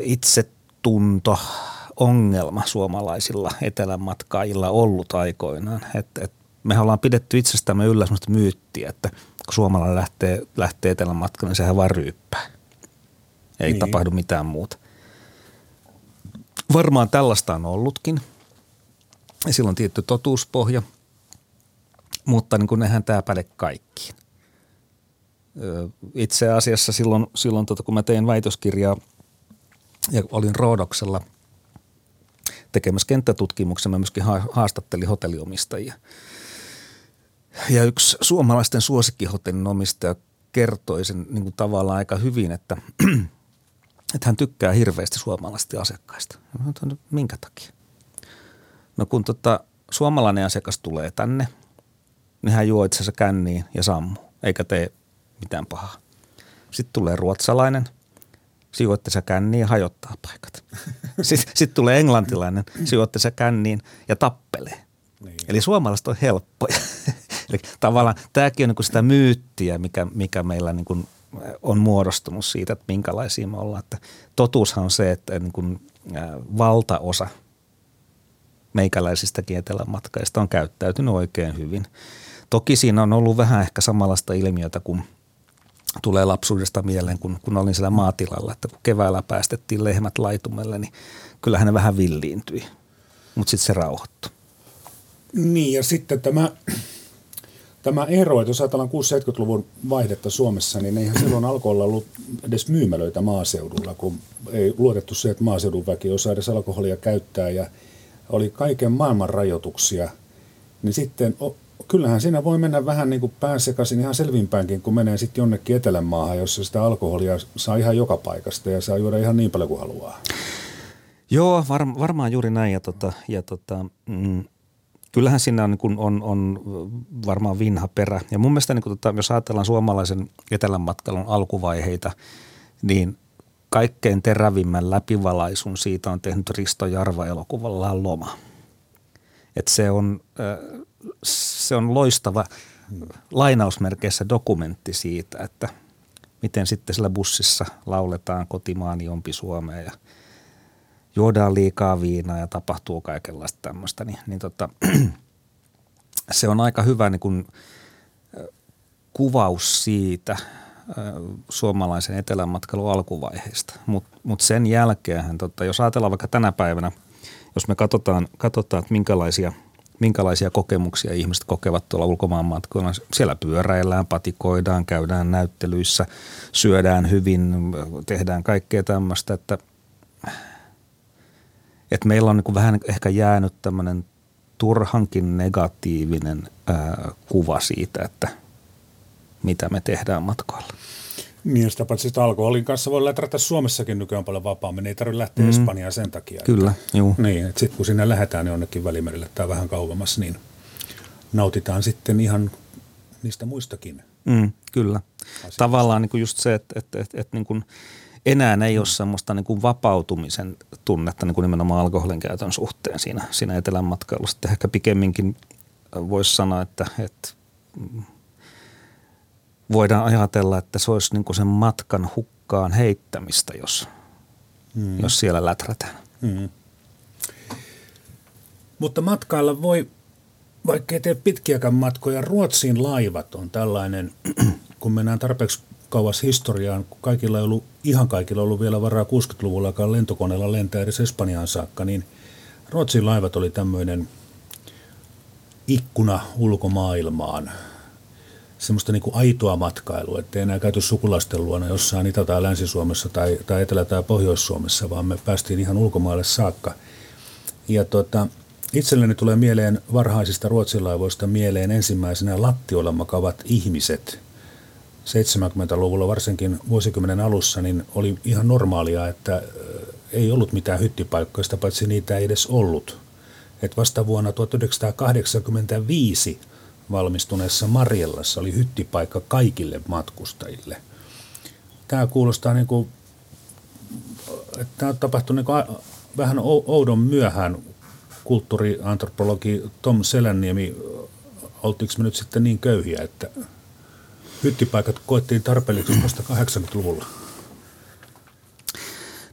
itsetunto ongelma suomalaisilla etelänmatkaajilla ollut aikoinaan. Et, et me ollaan pidetty itsestämme yllä sellaista myyttiä, että kun suomalainen lähtee, lähtee etelän matkalle, niin sehän vaan ryyppää. Ei niin. tapahdu mitään muuta. Varmaan tällaista on ollutkin. Ja silloin on tietty totuuspohja, mutta niin kuin nehän tämä päde kaikkiin. Itse asiassa silloin, silloin tota, kun mä tein väitöskirjaa – ja olin Roodoksella tekemässä kenttätutkimuksen. Mä myöskin haastattelin hotelliomistajia. Ja yksi suomalaisten suosikkihotellin omistaja kertoi sen niin kuin tavallaan aika hyvin, että että hän tykkää hirveästi suomalaisista asiakkaista. Minkä takia? No kun tota, suomalainen asiakas tulee tänne, niin hän juo itse asiassa känniin ja sammuu, eikä tee mitään pahaa. Sitten tulee ruotsalainen, sijoitte se känniin ja hajottaa paikat. Sitten sit tulee englantilainen, sijoitte se känniin ja tappelee. Niin. Eli suomalaiset on helppoja. Eli tavallaan tämäkin on niin sitä myyttiä, mikä, mikä meillä niin kuin on muodostunut siitä, että minkälaisia me ollaan. Että totuushan on se, että niin kuin, valtaosa meikäläisistäkin etelämatkaista on käyttäytynyt oikein hyvin. Toki siinä on ollut vähän ehkä samanlaista ilmiötä kuin tulee lapsuudesta mieleen, kun, kun olin siellä maatilalla, että kun keväällä päästettiin lehmät laitumelle, niin kyllähän ne vähän villiintyi, mutta sitten se rauhoittui. Niin ja sitten tämä tämä ero, että jos ajatellaan 60-70-luvun vaihdetta Suomessa, niin eihän silloin alkoilla ollut edes myymälöitä maaseudulla, kun ei luotettu se, että maaseudun väki osaa edes alkoholia käyttää ja oli kaiken maailman rajoituksia, niin sitten kyllähän siinä voi mennä vähän niin kuin pääsekaisin ihan selvinpäänkin, kun menee sitten jonnekin etelämaahan, jossa sitä alkoholia saa ihan joka paikasta ja saa juoda ihan niin paljon kuin haluaa. Joo, var, varmaan juuri näin. Ja, tota, ja tota, mm, kyllähän siinä on, niin on, on varmaan vinha perä. Ja mun mielestä niin kuin, tota, jos ajatellaan suomalaisen etelänmatkailun alkuvaiheita, niin kaikkein terävimmän läpivalaisun siitä on tehnyt Risto Jarva elokuvallaan Loma. Et se, on, se on loistava lainausmerkeissä dokumentti siitä, että miten sitten sillä bussissa lauletaan kotimaani ompi Suomeen ja – juodaan liikaa viinaa ja tapahtuu kaikenlaista tämmöistä, niin, niin tota, se on aika hyvä niin kuin, kuvaus siitä suomalaisen etelänmatkailun alkuvaiheesta. Mutta mut sen jälkeen, tota, jos ajatellaan vaikka tänä päivänä, jos me katsotaan, katsotaan että minkälaisia, minkälaisia kokemuksia ihmiset kokevat tuolla ulkomaanmatkoilla, siellä pyöräillään, patikoidaan, käydään näyttelyissä, syödään hyvin, tehdään kaikkea tämmöistä, että – et meillä on niin vähän ehkä jäänyt tämmöinen turhankin negatiivinen ää, kuva siitä, että mitä me tehdään matkoilla. Niin, sitä paitsi sitä alkoholin kanssa voi läträtä Suomessakin nykyään paljon vapaammin. Ei tarvitse lähteä mm. Espanjaan sen takia. Kyllä, joo. Niin, että sitten kun sinne lähdetään niin jonnekin välimerille tai vähän kauemmas, niin nautitaan sitten ihan niistä muistakin. Mm, kyllä. Asioista. Tavallaan niin kuin just se, että, että, että, että niin kuin – enää ei ole semmoista niin kuin vapautumisen tunnetta niin kuin nimenomaan alkoholin käytön suhteen siinä, siinä etelän matkailussa. Ehkä pikemminkin voisi sanoa, että, että voidaan ajatella, että se olisi niin kuin sen matkan hukkaan heittämistä, jos, hmm. jos siellä läträtään. Hmm. Mutta matkailla voi, vaikka ei tee pitkiäkään matkoja, Ruotsin laivat on tällainen, kun mennään tarpeeksi kauas historiaan, kun kaikilla ei ollut, ihan kaikilla ollut vielä varaa 60-luvullakaan lentokoneella lentää edes Espanjaan saakka, niin Ruotsin laivat oli tämmöinen ikkuna ulkomaailmaan. Semmoista niin kuin aitoa matkailua, ettei enää käyty sukulaisten luona jossain Itä- tai Länsi-Suomessa tai, tai Etelä- tai Pohjois-Suomessa, vaan me päästiin ihan ulkomaille saakka. Ja tota, itselleni tulee mieleen varhaisista Ruotsin laivoista mieleen ensimmäisenä lattioilla makavat ihmiset – 70-luvulla, varsinkin vuosikymmenen alussa, niin oli ihan normaalia, että ei ollut mitään hyttipaikkoista, paitsi niitä ei edes ollut. Et vasta vuonna 1985 valmistuneessa Marjellassa oli hyttipaikka kaikille matkustajille. Tämä kuulostaa niin kuin, että tämä tapahtui niin kuin vähän oudon myöhään. Kulttuuriantropologi Tom Selänniemi, oltiinko me nyt sitten niin köyhiä, että hyttipaikat koettiin tarpeelliseksi vasta 80-luvulla?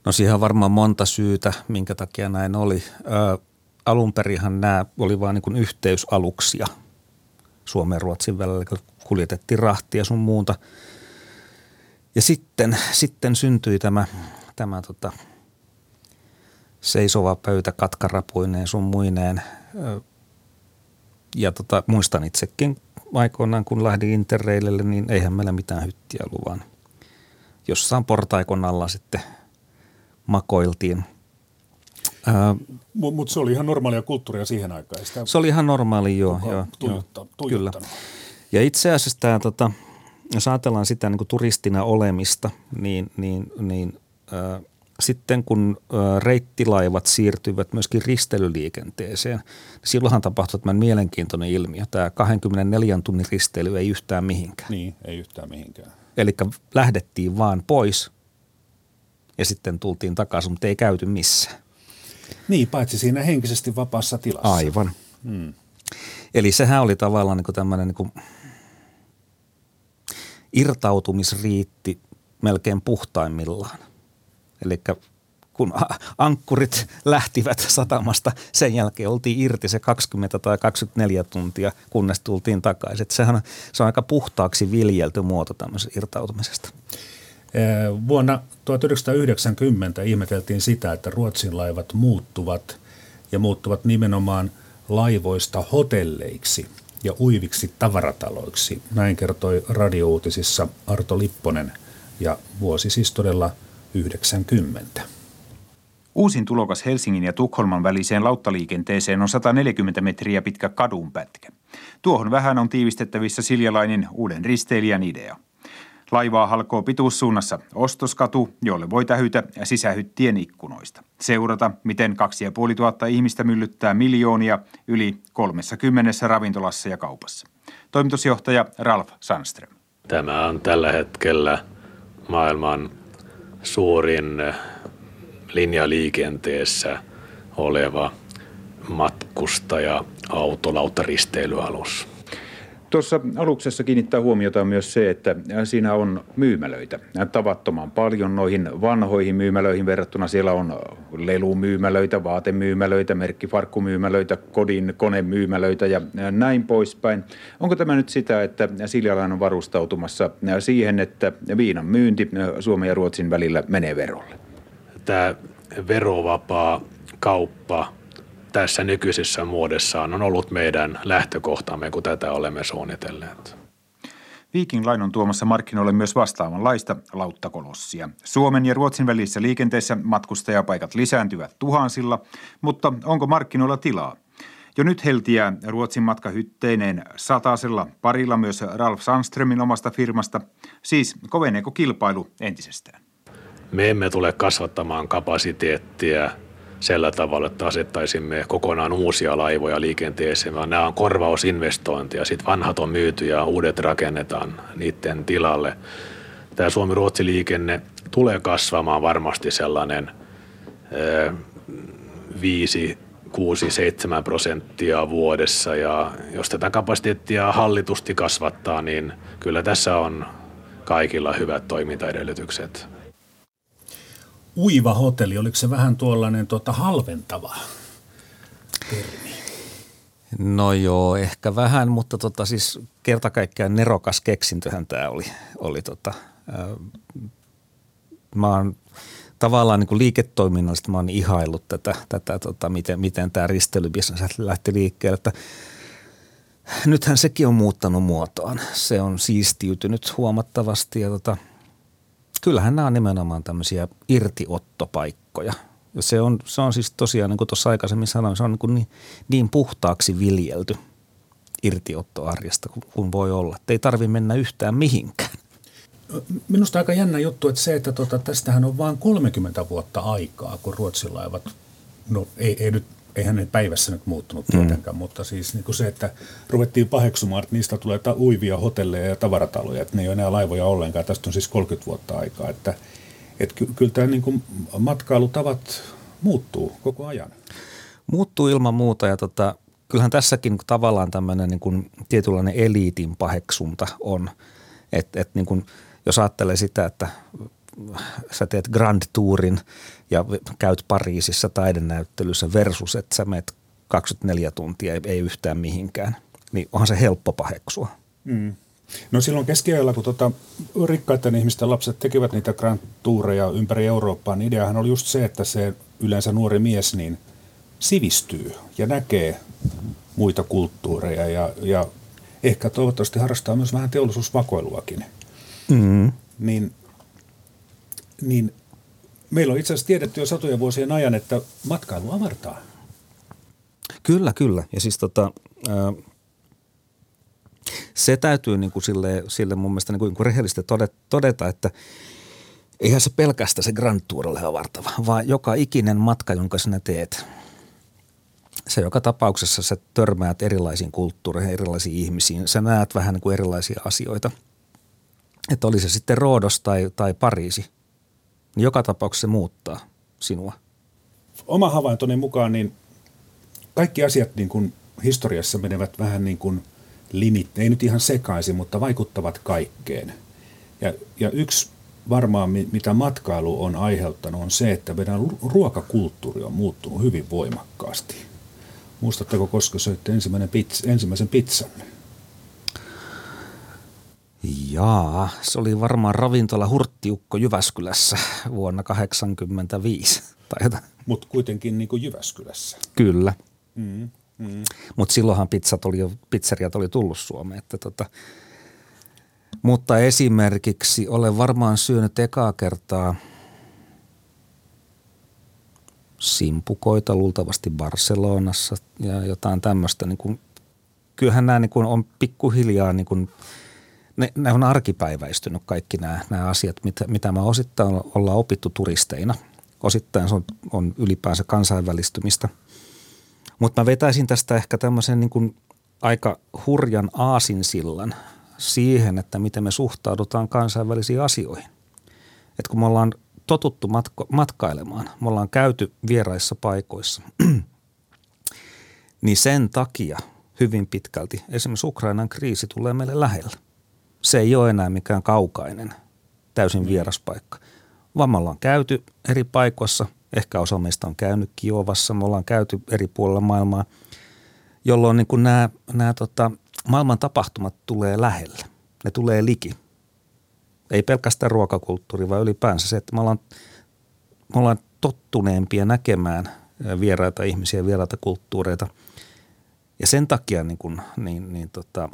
No siihen on varmaan monta syytä, minkä takia näin oli. Ö, alun perinhan nämä oli vain niin yhteysaluksia Suomen ja Ruotsin välillä, kuljetettiin rahtia sun muuta. Ja sitten, sitten syntyi tämä, tämä tota, seisova pöytä katkarapuineen sun muineen. Ja tota, muistan itsekin aikoinaan, kun lähdin Interrailille, niin eihän meillä mitään hyttiä ollut, vaan jossain portaikon alla sitten makoiltiin. Mutta mut se oli ihan normaalia kulttuuria siihen aikaan. Sitä se oli ihan normaali, joo. joo, tuijutta, joo kyllä. Ja itse asiassa tämä, tota, jos ajatellaan sitä niin kuin turistina olemista, niin, niin, niin sitten kun reittilaivat siirtyivät myöskin risteilyliikenteeseen, niin silloinhan tapahtui tämän mielenkiintoinen ilmiö. Tämä 24 tunnin risteily ei yhtään mihinkään. Niin, ei yhtään mihinkään. Eli lähdettiin vaan pois ja sitten tultiin takaisin, mutta ei käyty missään. Niin, paitsi siinä henkisesti vapaassa tilassa. Aivan. Hmm. Eli sehän oli tavallaan niin tämmöinen niin irtautumisriitti melkein puhtaimmillaan. Eli kun ankkurit lähtivät satamasta, sen jälkeen oltiin irti se 20 tai 24 tuntia, kunnes tultiin takaisin. sehän on, se on aika puhtaaksi viljelty muoto tämmöisestä irtautumisesta. Vuonna 1990 ihmeteltiin sitä, että Ruotsin laivat muuttuvat ja muuttuvat nimenomaan laivoista hotelleiksi ja uiviksi tavarataloiksi. Näin kertoi radiouutisissa Arto Lipponen ja vuosi siis todella 90. Uusin tulokas Helsingin ja Tukholman väliseen lauttaliikenteeseen on 140 metriä pitkä kadunpätkä. Tuohon vähän on tiivistettävissä Siljalainen uuden risteilijän idea. Laivaa halkoo pituussuunnassa ostoskatu, jolle voi tähytä sisähyttien ikkunoista. Seurata, miten 2500 ihmistä myllyttää miljoonia yli 30 ravintolassa ja kaupassa. Toimitusjohtaja Ralf Sandström. Tämä on tällä hetkellä maailman suurin linjaliikenteessä oleva matkustaja autolautaristeilyalus. Tuossa aluksessa kiinnittää huomiota myös se, että siinä on myymälöitä. Tavattoman paljon noihin vanhoihin myymälöihin verrattuna. Siellä on lelumyymälöitä, vaatemyymälöitä, merkkifarkkumyymälöitä, kodin konemyymälöitä ja näin poispäin. Onko tämä nyt sitä, että Siljalainen on varustautumassa siihen, että viinan myynti Suomen ja Ruotsin välillä menee verolle? Tämä verovapaa kauppa tässä nykyisessä muodossaan on ollut meidän lähtökohtamme, kun tätä olemme suunnitelleet. Viking Line on tuomassa markkinoille myös vastaavanlaista lauttakolossia. Suomen ja Ruotsin välisessä liikenteessä matkustajapaikat lisääntyvät tuhansilla, mutta onko markkinoilla tilaa? Jo nyt heltiää Ruotsin matka hytteineen satasella parilla myös Ralf Sandströmin omasta firmasta. Siis koveneeko kilpailu entisestään? Me emme tule kasvattamaan kapasiteettia sillä tavalla, että asettaisimme kokonaan uusia laivoja liikenteeseen, vaan nämä on korvausinvestointia. Sitten vanhat on myyty ja uudet rakennetaan niiden tilalle. Tämä Suomi-Ruotsi-liikenne tulee kasvamaan varmasti sellainen 5, 6, 7 prosenttia vuodessa ja jos tätä kapasiteettia hallitusti kasvattaa, niin kyllä tässä on kaikilla hyvät toimintaedellytykset uiva hotelli, oliko se vähän tuollainen tota, halventava termi? No joo, ehkä vähän, mutta tota, siis kerta kaikkiaan nerokas keksintöhän tämä oli. oli tota, ää, mä oon tavallaan niin liiketoiminnallisesti mä oon ihaillut tätä, tätä tota, miten, miten tämä risteilybisnes lähti liikkeelle. Että nythän sekin on muuttanut muotoaan. Se on siistiytynyt huomattavasti ja tota – kyllähän nämä on nimenomaan tämmöisiä irtiottopaikkoja. Ja se on, se on siis tosiaan, niin kuin tuossa aikaisemmin sanoin, se on niin, niin, niin puhtaaksi viljelty irtiottoarjesta kuin, kuin voi olla. Että ei tarvitse mennä yhtään mihinkään. Minusta aika jännä juttu, että se, että tota, tästähän on vain 30 vuotta aikaa, kun ruotsilaivat, no ei, ei nyt eihän ne päivässä nyt muuttunut tietenkään, mm. mutta siis niin kuin se, että ruvettiin paheksumaan, että niistä tulee uivia hotelleja ja tavarataloja, että ne ei ole enää laivoja ollenkaan. Tästä on siis 30 vuotta aikaa, että, että ky- kyllä tämä niin kuin matkailutavat muuttuu koko ajan. Muuttuu ilman muuta ja tota, kyllähän tässäkin tavallaan tämmöinen niin kuin tietynlainen eliitin paheksunta on, että et niin kuin, jos ajattelee sitä, että sä teet Grand Tourin ja käyt Pariisissa taidenäyttelyssä versus, että sä meet 24 tuntia, ei, ei yhtään mihinkään, niin onhan se helppo paheksua. Mm. No silloin keskiajalla, kun tota, rikkaiden ihmisten lapset tekivät niitä Grand Toureja ympäri Eurooppaa, niin ideahan oli just se, että se yleensä nuori mies niin sivistyy ja näkee muita kulttuureja ja, ja ehkä toivottavasti harrastaa myös vähän teollisuusvakoiluakin. Mm. Niin niin meillä on itse asiassa tiedetty jo satojen vuosien ajan, että matkailu avartaa. Kyllä, kyllä. Ja siis tota, se täytyy niin kuin sille, sille mun mielestä niin kuin, niin kuin rehellisesti todeta, että eihän se pelkästään se Grand Tour ole avartava, vaan joka ikinen matka, jonka sinä teet. Se joka tapauksessa sä törmäät erilaisiin kulttuureihin, erilaisiin ihmisiin. Sä näet vähän niin kuin erilaisia asioita. Että oli se sitten Roodos tai, tai Pariisi, niin joka tapauksessa se muuttaa sinua. Oma havaintoni mukaan niin kaikki asiat niin kuin historiassa menevät vähän niin kuin limit, ei nyt ihan sekaisin, mutta vaikuttavat kaikkeen. Ja, ja yksi varmaan, mitä matkailu on aiheuttanut, on se, että meidän ruokakulttuuri on muuttunut hyvin voimakkaasti. Muistatteko, koska söitte ensimmäisen pizzanne? Jaa, se oli varmaan ravintola Hurttiukko Jyväskylässä vuonna 1985. Mutta kuitenkin niin kuin Jyväskylässä. Kyllä. Mm, mm. Mutta silloinhan pizzat oli jo, pizzeriat oli tullut Suomeen. Että tota, mutta esimerkiksi olen varmaan syönyt ekaa kertaa simpukoita luultavasti Barcelonassa ja jotain tämmöistä. Niin kuin, kyllähän nämä niin kuin on pikkuhiljaa, niin ne, ne on arkipäiväistynyt kaikki nämä, nämä asiat, mitä, mitä me osittain ollaan opittu turisteina. Osittain se on, on ylipäänsä kansainvälistymistä. Mutta mä vetäisin tästä ehkä tämmöisen niin kuin aika hurjan aasinsillan – siihen, että miten me suhtaudutaan kansainvälisiin asioihin. Et kun me ollaan totuttu matko- matkailemaan, me ollaan käyty vieraissa paikoissa, niin sen takia hyvin pitkälti esimerkiksi Ukrainan kriisi tulee meille lähellä. Se ei ole enää mikään kaukainen, täysin vieras paikka, vaan me ollaan käyty eri paikoissa, ehkä osa meistä on käynyt Kiovassa, me ollaan käyty eri puolilla maailmaa, jolloin niin kuin nämä, nämä tota, maailman tapahtumat tulee lähelle. Ne tulee liki. Ei pelkästään ruokakulttuuri, vaan ylipäänsä se, että me ollaan, me ollaan tottuneempia näkemään vieraita ihmisiä, vieraita kulttuureita. Ja sen takia niin kun, niin, niin tota,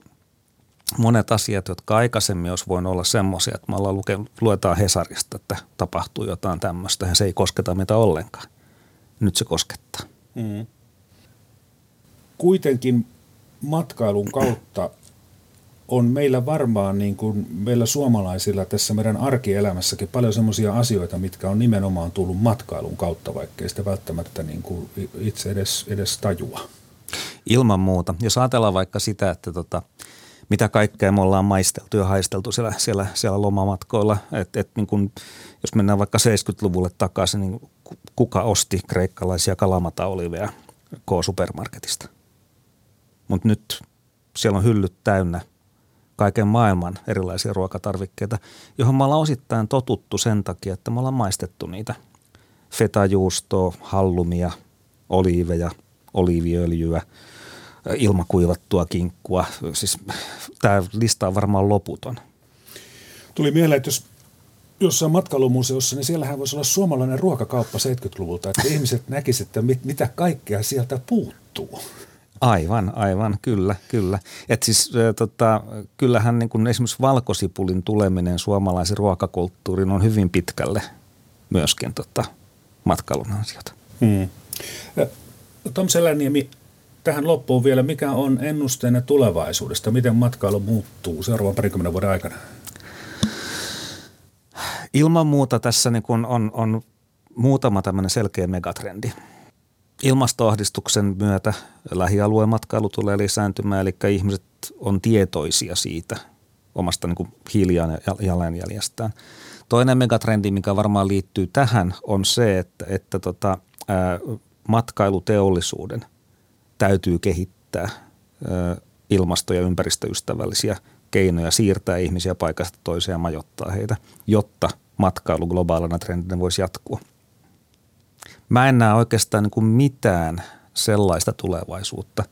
monet asiat, jotka aikaisemmin olisi voinut olla semmoisia, että me ollaan luke, luetaan Hesarista, että tapahtuu jotain tämmöistä ja se ei kosketa meitä ollenkaan. Nyt se koskettaa. Mm. Kuitenkin matkailun kautta on meillä varmaan niin kuin meillä suomalaisilla tässä meidän arkielämässäkin paljon sellaisia asioita, mitkä on nimenomaan tullut matkailun kautta, vaikkei sitä välttämättä niin kuin itse edes, edes tajua. Ilman muuta. Jos ajatellaan vaikka sitä, että tota, mitä kaikkea me ollaan maisteltu ja haisteltu siellä, siellä, siellä lomamatkoilla, että et niin kun, jos mennään vaikka 70-luvulle takaisin, niin kuka osti kreikkalaisia kalamata-oliveja K-supermarketista – mutta nyt siellä on hyllyt täynnä kaiken maailman erilaisia ruokatarvikkeita, johon me ollaan osittain totuttu sen takia, että me ollaan maistettu niitä. Fetajuustoa, hallumia, oliiveja, oliiviöljyä, ilmakuivattua kinkkua. Siis tämä lista on varmaan loputon. Tuli mieleen, että jos jossain matkailumuseossa, niin siellähän voisi olla suomalainen ruokakauppa 70-luvulta, että ihmiset näkisivät, että mit, mitä kaikkea sieltä puuttuu. Aivan, aivan, kyllä, kyllä. Et siis äh, tota, kyllähän niin kun esimerkiksi valkosipulin tuleminen suomalaisen ruokakulttuuriin on hyvin pitkälle myöskin tota, matkailun ansiota. Hmm. Tom Seläniemi, tähän loppuun vielä, mikä on ennusteenne tulevaisuudesta? Miten matkailu muuttuu seuraavan parikymmenen vuoden aikana? Ilman muuta tässä niin kun on, on muutama tämmöinen selkeä megatrendi – Ilmastoahdistuksen myötä lähialueen matkailu tulee lisääntymään, eli ihmiset on tietoisia siitä omasta niin hiilijalanjäljestään. Toinen megatrendi, mikä varmaan liittyy tähän, on se, että, että tota, ää, matkailuteollisuuden täytyy kehittää ää, ilmasto- ja ympäristöystävällisiä keinoja siirtää ihmisiä paikasta toiseen ja majoittaa heitä, jotta matkailu globaalina trendinä voisi jatkua. Mä en näe oikeastaan niin kuin mitään sellaista tulevaisuutta,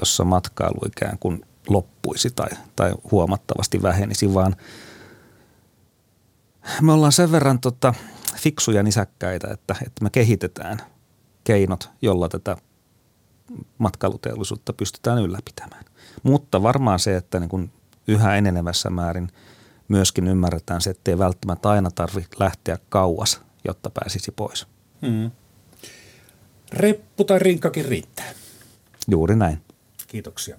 jossa matkailu ikään kuin loppuisi tai, tai huomattavasti vähenisi, vaan me ollaan sen verran tota, fiksuja nisäkkäitä, että, että me kehitetään keinot, jolla tätä matkailuteollisuutta pystytään ylläpitämään. Mutta varmaan se, että niin kuin yhä enenevässä määrin myöskin ymmärretään se, että ei välttämättä aina tarvitse lähteä kauas, jotta pääsisi pois. Hmm reppu tai rinkkakin riittää. Juuri näin. Kiitoksia.